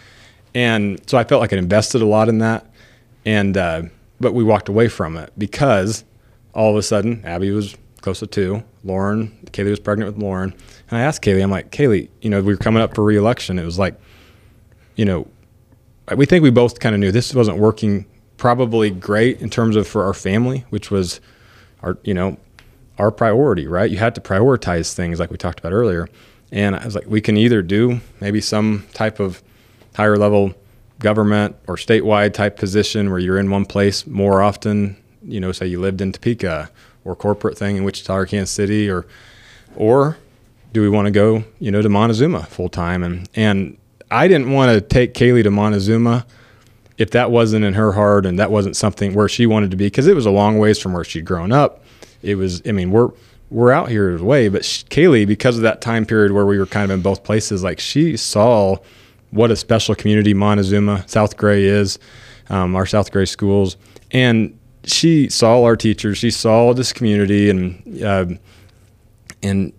And so I felt like I invested a lot in that, and uh, but we walked away from it because all of a sudden Abby was close to two. Lauren, Kaylee was pregnant with Lauren, and I asked Kaylee, I'm like, Kaylee, you know, we were coming up for reelection. It was like, you know, we think we both kind of knew this wasn't working probably great in terms of for our family, which was our, you know, our priority, right? You had to prioritize things like we talked about earlier. And I was like, we can either do maybe some type of higher level government or statewide type position where you're in one place more often, you know, say you lived in Topeka or corporate thing in Wichita or Kansas City or or do we want to go, you know, to Montezuma full time? And and I didn't want to take Kaylee to Montezuma if that wasn't in her heart and that wasn't something where she wanted to be because it was a long ways from where she'd grown up. It was, I mean, we're we're out here way, but she, Kaylee, because of that time period where we were kind of in both places, like she saw what a special community Montezuma, South Gray is, um, our South Gray schools, and she saw our teachers, she saw this community, and uh, and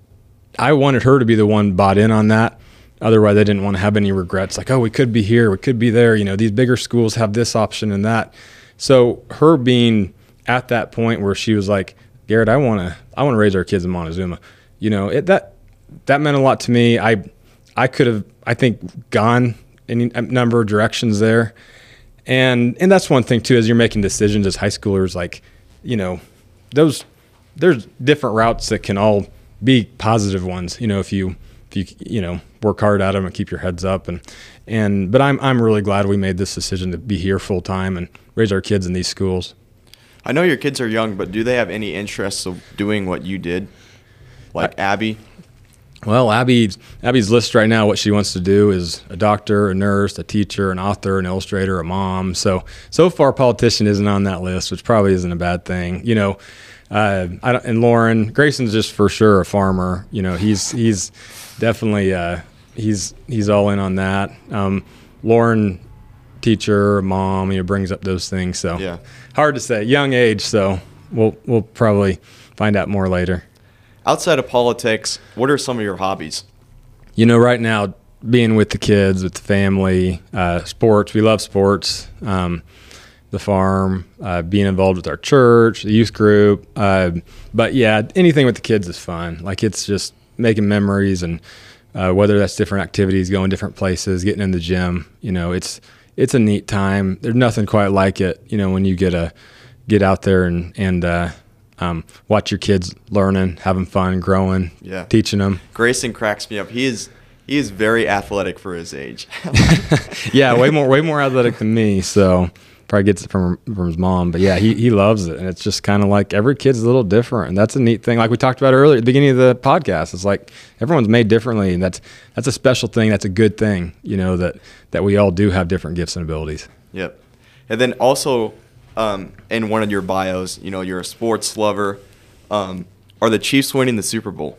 I wanted her to be the one bought in on that. Otherwise, I didn't want to have any regrets. Like, oh, we could be here, we could be there. You know, these bigger schools have this option and that. So her being at that point where she was like, Garrett, I want to, I want to raise our kids in Montezuma. You know, it, that that meant a lot to me. I I could have, I think, gone any uh, number of directions there, and and that's one thing too. As you're making decisions as high schoolers, like, you know, those there's different routes that can all be positive ones. You know, if you if you you know work hard at them and keep your heads up and and but I'm I'm really glad we made this decision to be here full time and raise our kids in these schools. I know your kids are young, but do they have any interest of doing what you did, like I, Abby? Well, Abby's Abby's list right now, what she wants to do is a doctor, a nurse, a teacher, an author, an illustrator, a mom. So so far, politician isn't on that list, which probably isn't a bad thing. You know, uh, and Lauren Grayson's just for sure a farmer. You know, he's he's definitely uh, he's he's all in on that. Um, Lauren, teacher, mom, you know, brings up those things. So yeah, hard to say. Young age, so we'll we'll probably find out more later. Outside of politics, what are some of your hobbies? You know, right now, being with the kids, with the family, uh, sports. We love sports. Um, the farm, uh, being involved with our church, the youth group. Uh, but yeah, anything with the kids is fun. Like it's just making memories and uh, whether that's different activities, going different places, getting in the gym. You know, it's it's a neat time. There's nothing quite like it. You know, when you get a get out there and and uh, um, watch your kids learning, having fun, growing, yeah. teaching them. Grayson cracks me up. He is he is very athletic for his age. yeah, way more way more athletic than me. So probably gets it from from his mom. But yeah, he he loves it, and it's just kind of like every kid's a little different, and that's a neat thing. Like we talked about earlier at the beginning of the podcast, it's like everyone's made differently, and that's that's a special thing. That's a good thing, you know that that we all do have different gifts and abilities. Yep, and then also um, in one of your bios, you know, you're a sports lover. Um, are the Chiefs winning the Super Bowl?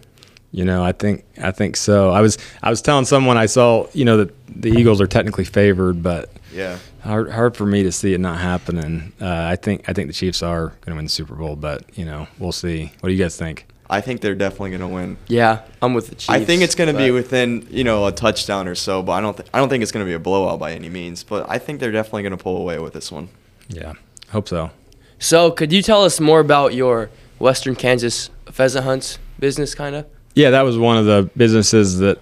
You know, I think I think so. I was I was telling someone I saw, you know, that the Eagles are technically favored, but yeah, hard hard for me to see it not happening. Uh, I think I think the Chiefs are going to win the Super Bowl, but you know, we'll see. What do you guys think? I think they're definitely going to win. Yeah, I'm with the Chiefs. I think it's going to be within you know a touchdown or so, but I don't th- I don't think it's going to be a blowout by any means. But I think they're definitely going to pull away with this one. Yeah, hope so. So, could you tell us more about your Western Kansas pheasant hunts business, kind of? Yeah, that was one of the businesses that,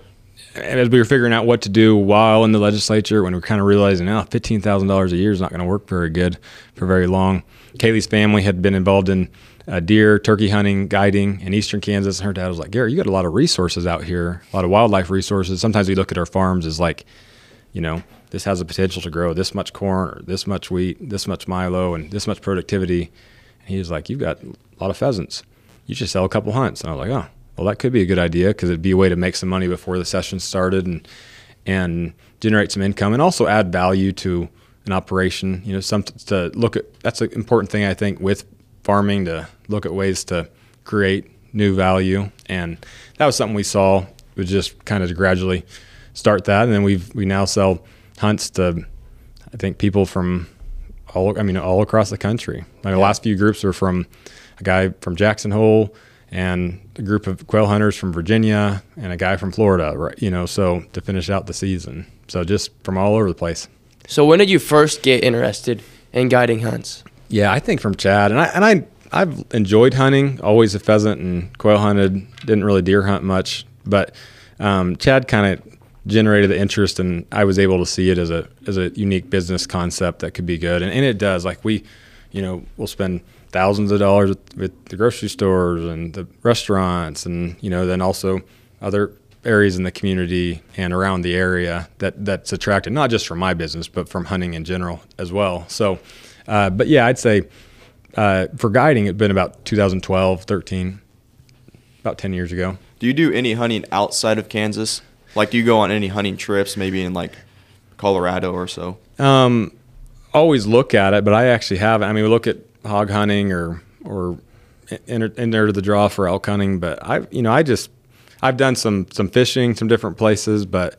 as we were figuring out what to do while in the legislature, when we are kind of realizing, oh, fifteen thousand dollars a year is not going to work very good for very long. Kaylee's family had been involved in uh, deer, turkey hunting, guiding in eastern Kansas, and her dad was like, "Gary, you got a lot of resources out here, a lot of wildlife resources. Sometimes we look at our farms as like, you know, this has the potential to grow this much corn or this much wheat, this much milo, and this much productivity. And he was like, You've got a lot of pheasants. You should sell a couple hunts. And I was like, Oh, well, that could be a good idea because it'd be a way to make some money before the session started and and generate some income and also add value to an operation. You know, some to look at that's an important thing I think with farming to look at ways to create new value, and that was something we saw. Was just kind of gradually start that, and then we we now sell hunts to I think people from all I mean all across the country. Like the last few groups were from a guy from Jackson Hole and a group of quail hunters from Virginia and a guy from Florida, right? You know, so to finish out the season. So just from all over the place. So when did you first get interested in guiding hunts? Yeah, I think from Chad, and I and I I've enjoyed hunting. Always a pheasant and quail hunted. Didn't really deer hunt much, but um, Chad kind of generated the interest, and I was able to see it as a as a unique business concept that could be good, and, and it does. Like we, you know, we'll spend thousands of dollars with, the grocery stores and the restaurants, and you know, then also other areas in the community and around the area that that's attracted not just from my business but from hunting in general as well. So, uh, but yeah, I'd say uh, for guiding, it'd been about 2012, 13, about 10 years ago. Do you do any hunting outside of Kansas? Like, do you go on any hunting trips, maybe in like Colorado or so? Um, always look at it, but I actually haven't. I mean, we look at hog hunting or or enter, enter the draw for elk hunting, but I, you know, I just I've done some some fishing, some different places, but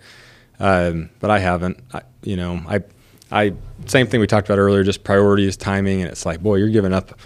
um, but I haven't. I, you know, I I same thing we talked about earlier, just priorities, timing, and it's like, boy, you're giving up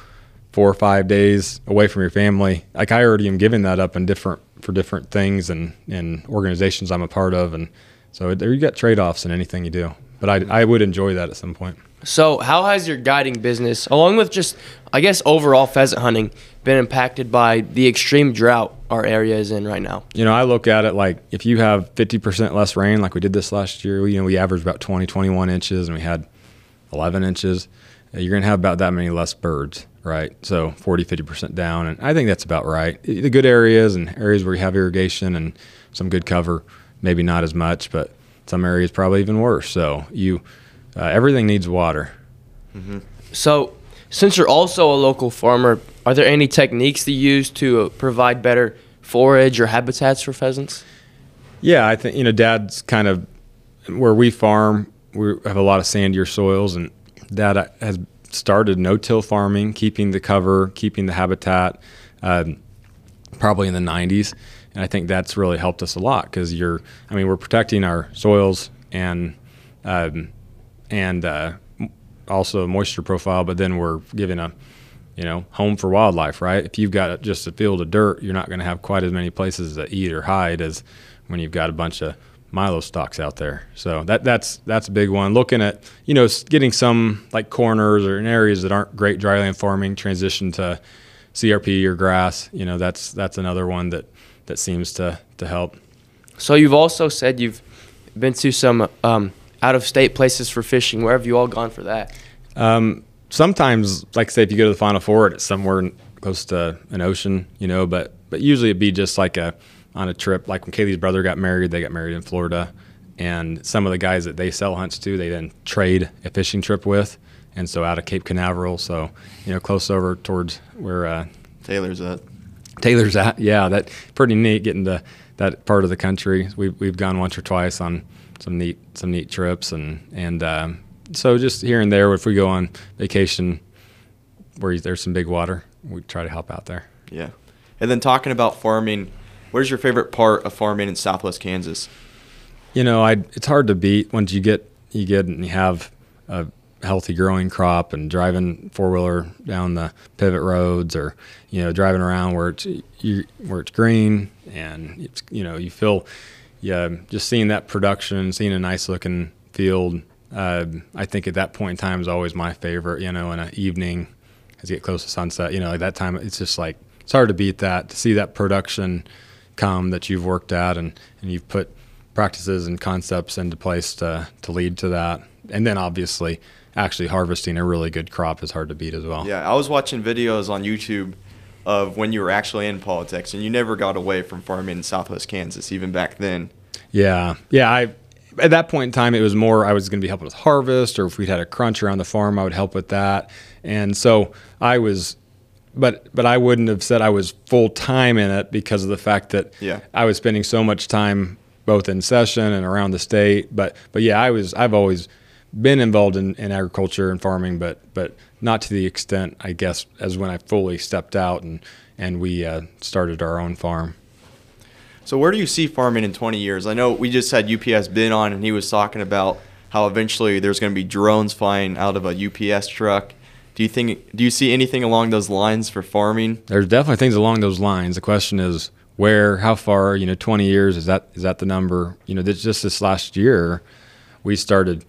four or five days away from your family. Like I already am giving that up in different for different things and and organizations I'm a part of, and so there you got trade offs in anything you do. But I I would enjoy that at some point. So, how has your guiding business, along with just, I guess, overall pheasant hunting, been impacted by the extreme drought our area is in right now? You know, I look at it like if you have 50% less rain, like we did this last year, you know, we averaged about 20, 21 inches and we had 11 inches. You're going to have about that many less birds, right? So 40, 50% down. And I think that's about right. The good areas and areas where you have irrigation and some good cover, maybe not as much, but some areas probably even worse. So you, uh, everything needs water. Mm-hmm. So, since you're also a local farmer, are there any techniques that you use to uh, provide better forage or habitats for pheasants? Yeah, I think you know, Dad's kind of where we farm. We have a lot of sandier soils, and Dad has started no-till farming, keeping the cover, keeping the habitat. Um, probably in the 90s, and I think that's really helped us a lot because you're. I mean, we're protecting our soils and um, and uh, also moisture profile, but then we're giving a you know home for wildlife, right? If you've got just a field of dirt, you're not going to have quite as many places to eat or hide as when you've got a bunch of milo stalks out there. So that that's that's a big one. Looking at you know getting some like corners or in areas that aren't great dryland farming transition to CRP or grass. You know that's that's another one that that seems to to help. So you've also said you've been to some um, out of state places for fishing. Where have you all gone for that? Um, sometimes, like say, if you go to the Final Four, it's somewhere close to an ocean, you know. But but usually it'd be just like a on a trip. Like when Kaylee's brother got married, they got married in Florida, and some of the guys that they sell hunts to, they then trade a fishing trip with, and so out of Cape Canaveral, so you know, close over towards where uh, Taylor's at. Taylor's at, yeah, that pretty neat getting to that part of the country. We've we've gone once or twice on some neat some neat trips. And and um, so just here and there if we go on vacation where there's some big water we try to help out there. Yeah. And then talking about farming where's your favorite part of farming in southwest kansas you know I it's hard to beat once you get you get and you have a healthy growing crop and driving four wheeler down the pivot roads or you know driving around where it's you, where it's green and it's you know you feel yeah, just seeing that production, seeing a nice looking field, uh, I think at that point in time is always my favorite. You know, in an evening as you get close to sunset, you know, at that time it's just like it's hard to beat that to see that production come that you've worked at and and you've put practices and concepts into place to to lead to that, and then obviously actually harvesting a really good crop is hard to beat as well. Yeah, I was watching videos on YouTube of when you were actually in politics, and you never got away from farming in Southwest Kansas, even back then. Yeah, yeah. I at that point in time, it was more I was going to be helping with harvest, or if we'd had a crunch around the farm, I would help with that. And so I was, but but I wouldn't have said I was full time in it because of the fact that Yeah. I was spending so much time both in session and around the state. But but yeah, I was I've always been involved in, in agriculture and farming, but but not to the extent I guess as when I fully stepped out and and we uh, started our own farm. So where do you see farming in 20 years? I know we just had UPS Ben on, and he was talking about how eventually there's going to be drones flying out of a UPS truck. Do you think? Do you see anything along those lines for farming? There's definitely things along those lines. The question is where, how far. You know, 20 years is that is that the number? You know, this, just this last year, we started,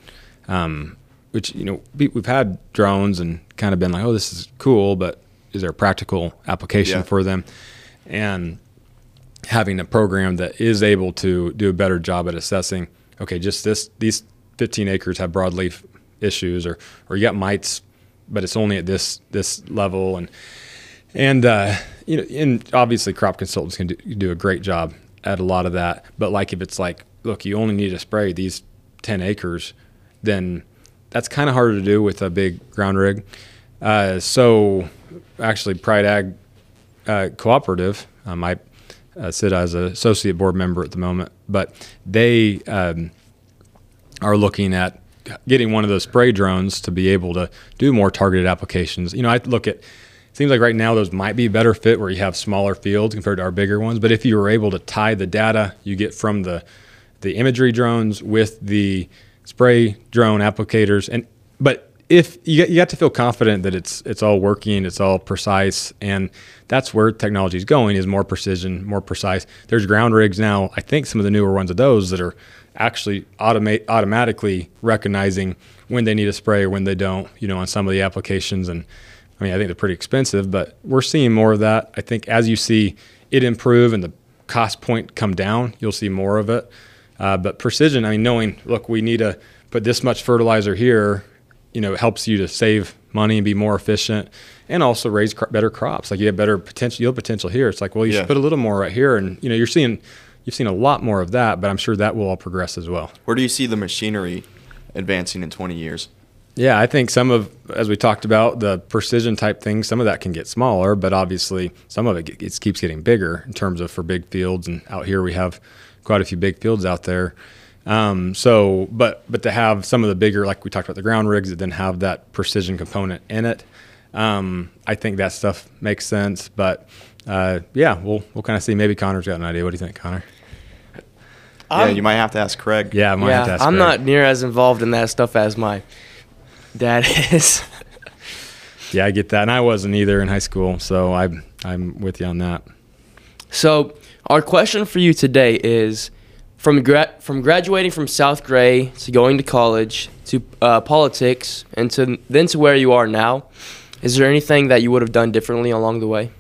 um, which you know we, we've had drones and kind of been like, oh, this is cool, but is there a practical application Yeah. for them? And having a program that is able to do a better job at assessing, okay, just this these 15 acres have broadleaf issues, or or you got mites, but it's only at this this level, and and uh, you know, and obviously crop consultants can do, do a great job at a lot of that. But like if it's like, look, you only need to spray these 10 acres, then that's kind of harder to do with a big ground rig. Uh, so actually, Pride Ag uh, Cooperative, um, I uh, sit as an associate board member at the moment, but they um, are looking at getting one of those spray drones to be able to do more targeted applications. You know, I look at it seems like right now those might be a better fit where you have smaller fields compared to our bigger ones. But if you were able to tie the data you get from the the imagery drones with the spray drone applicators, and but if you you got to feel confident that it's it's all working, it's all precise, and that's where technology is going is more precision, more precise. There's ground rigs now. I think some of the newer ones of those that are actually automate automatically recognizing when they need a spray or when they don't. You know, on some of the applications, and I mean, I think they're pretty expensive, but we're seeing more of that. I think as you see it improve and the cost point come down, you'll see more of it. Uh, but precision, I mean, knowing, look, we need to put this much fertilizer here, you know, helps you to save money and be more efficient and also raise better crops. Like you have better potential, yield potential here. It's like, well, you Yeah. should put a little more right here. And, you know, you're seeing, you've seen a lot more of that, but I'm sure that will all progress as well. Where do you see the machinery advancing in 20 years? Yeah, I think some of, as we talked about, the precision type things, some of that can get smaller, but obviously some of it, it keeps getting bigger in terms of for big fields. And out here we have quite a few big fields out there. Um, so, but but to have some of the bigger, like we talked about the ground rigs, that then have that precision component in it, um, I think that stuff makes sense. But uh, yeah, we'll we'll kind of see. Maybe Connor's got an idea. What do you think, Connor? Yeah, I'm- you might have to ask Craig. Yeah, I might have to yeah, ask I'm Greg. not near as involved in that stuff as my dad is. Yeah, I get that, and I wasn't either in high school, so I I'm with you on that. So, our question for you today is from gra- from graduating from South Gray to going to college to uh, politics and to then to where you are now. Is there anything that you would have done differently along the way?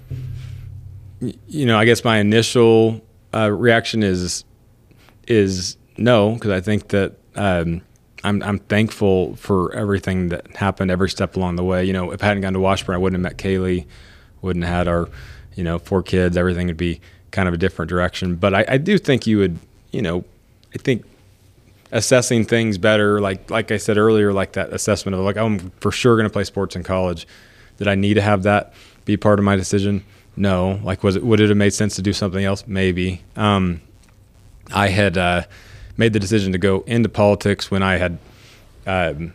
you know, I guess my initial uh, reaction is is no, because I think that um, I'm I'm thankful for everything that happened every step along the way. You know, if I hadn't gone to Washburn, I wouldn't have met Kaylee, wouldn't have had our, you know, four kids. Everything would be kind of a different direction. But I, I do think you would, you know, I think assessing things better, like like I said earlier, like that assessment of like I'm for sure going to play sports in college. Did I need to have that be part of my decision? No. Like, was it would it have made sense to do something else? Maybe. Um, I had uh, made the decision to go into politics when I had, um,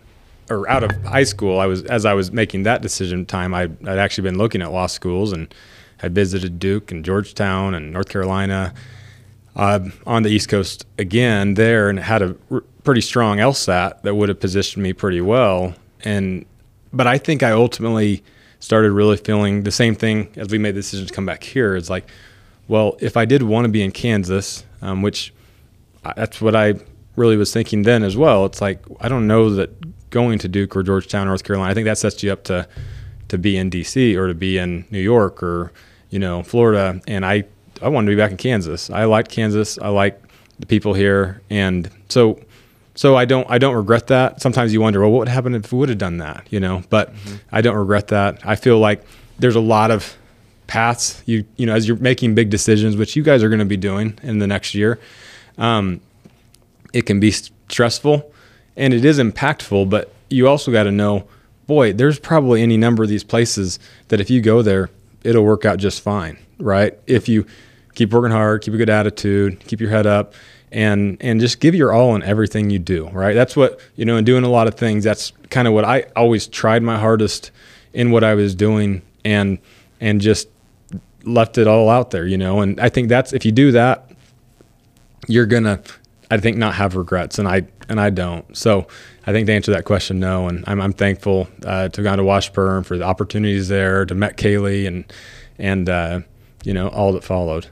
or out of high school. I was as I was making that decision time. I, I'd actually been looking at law schools and had visited Duke and Georgetown and North Carolina uh, on the East Coast again there, and had a r- pretty strong LSAT that would have positioned me pretty well. And but I think I ultimately started really feeling the same thing as we made the decision to come back here. It's like, well, if I did want to be in Kansas, um, which I- that's what I really was thinking then as well. It's like I don't know that going to Duke or Georgetown, North Carolina, I think that sets you up to to be in DC or to be in New York or you know Florida. And I I wanted to be back in Kansas. I liked Kansas. I like the people here, and so so I don't I don't regret that. Sometimes you wonder, well, what would happen if we would have done that? You know, but I don't regret that. I feel like there's a lot of paths you you know as you're making big decisions, which you guys are going to be doing in the next year. Um, it can be stressful and it is impactful, but you also got to know, boy, there's probably any number of these places that if you go there, it'll work out just fine, right? If you keep working hard, keep a good attitude, keep your head up, and and just give your all in everything you do, right? That's what you know, in doing a lot of things. That's kind of what I always tried my hardest in what I was doing, and and just left it all out there, you know. And I think that's if you do that, you're gonna, I think, not have regrets, and I and I don't. So I think to answer that question, no. And I'm, I'm thankful uh, to have gone to Washburn for the opportunities there, to met Kaylee, and and uh, you know all that followed.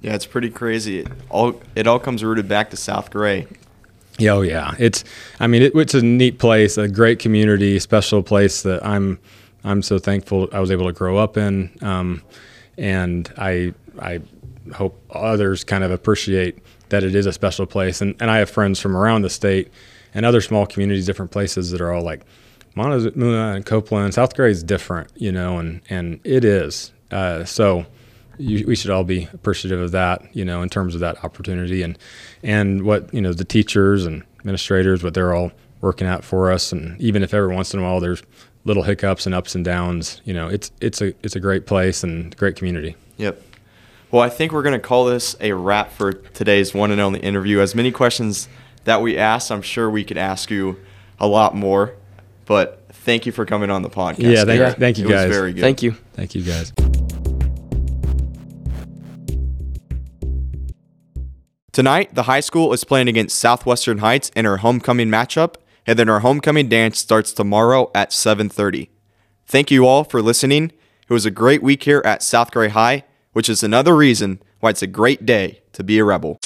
Yeah, it's pretty crazy. It all it all comes rooted back to South Gray. Yeah, oh yeah. It's I mean it, it's a neat place, a great community, special place that I'm I'm so thankful I was able to grow up in, um, and I I hope others kind of appreciate that it is a special place. And and I have friends from around the state and other small communities, different places that are all like Montezuma and Copeland. South Gray is different, you know, and and it is. Uh, so you, we should all be appreciative of that, you know, in terms of that opportunity and and what you know the teachers and administrators, what they're all working out for us, and even if every once in a while there's little hiccups and ups and downs, you know, it's it's a it's a great place and great community. Yep. Well, I think we're going to call this a wrap for today's one and only interview. As many questions that we asked, I'm sure we could ask you a lot more. But thank you for coming on the podcast. Yeah, thank, yeah. thank you it guys. Was very good. Thank you. Thank you guys. Tonight, the high school is playing against Southwestern Heights in our homecoming matchup, and then our homecoming dance starts tomorrow at 7:30. Thank you all for listening. It was a great week here at South Gray High, which is another reason why it's a great day to be a rebel.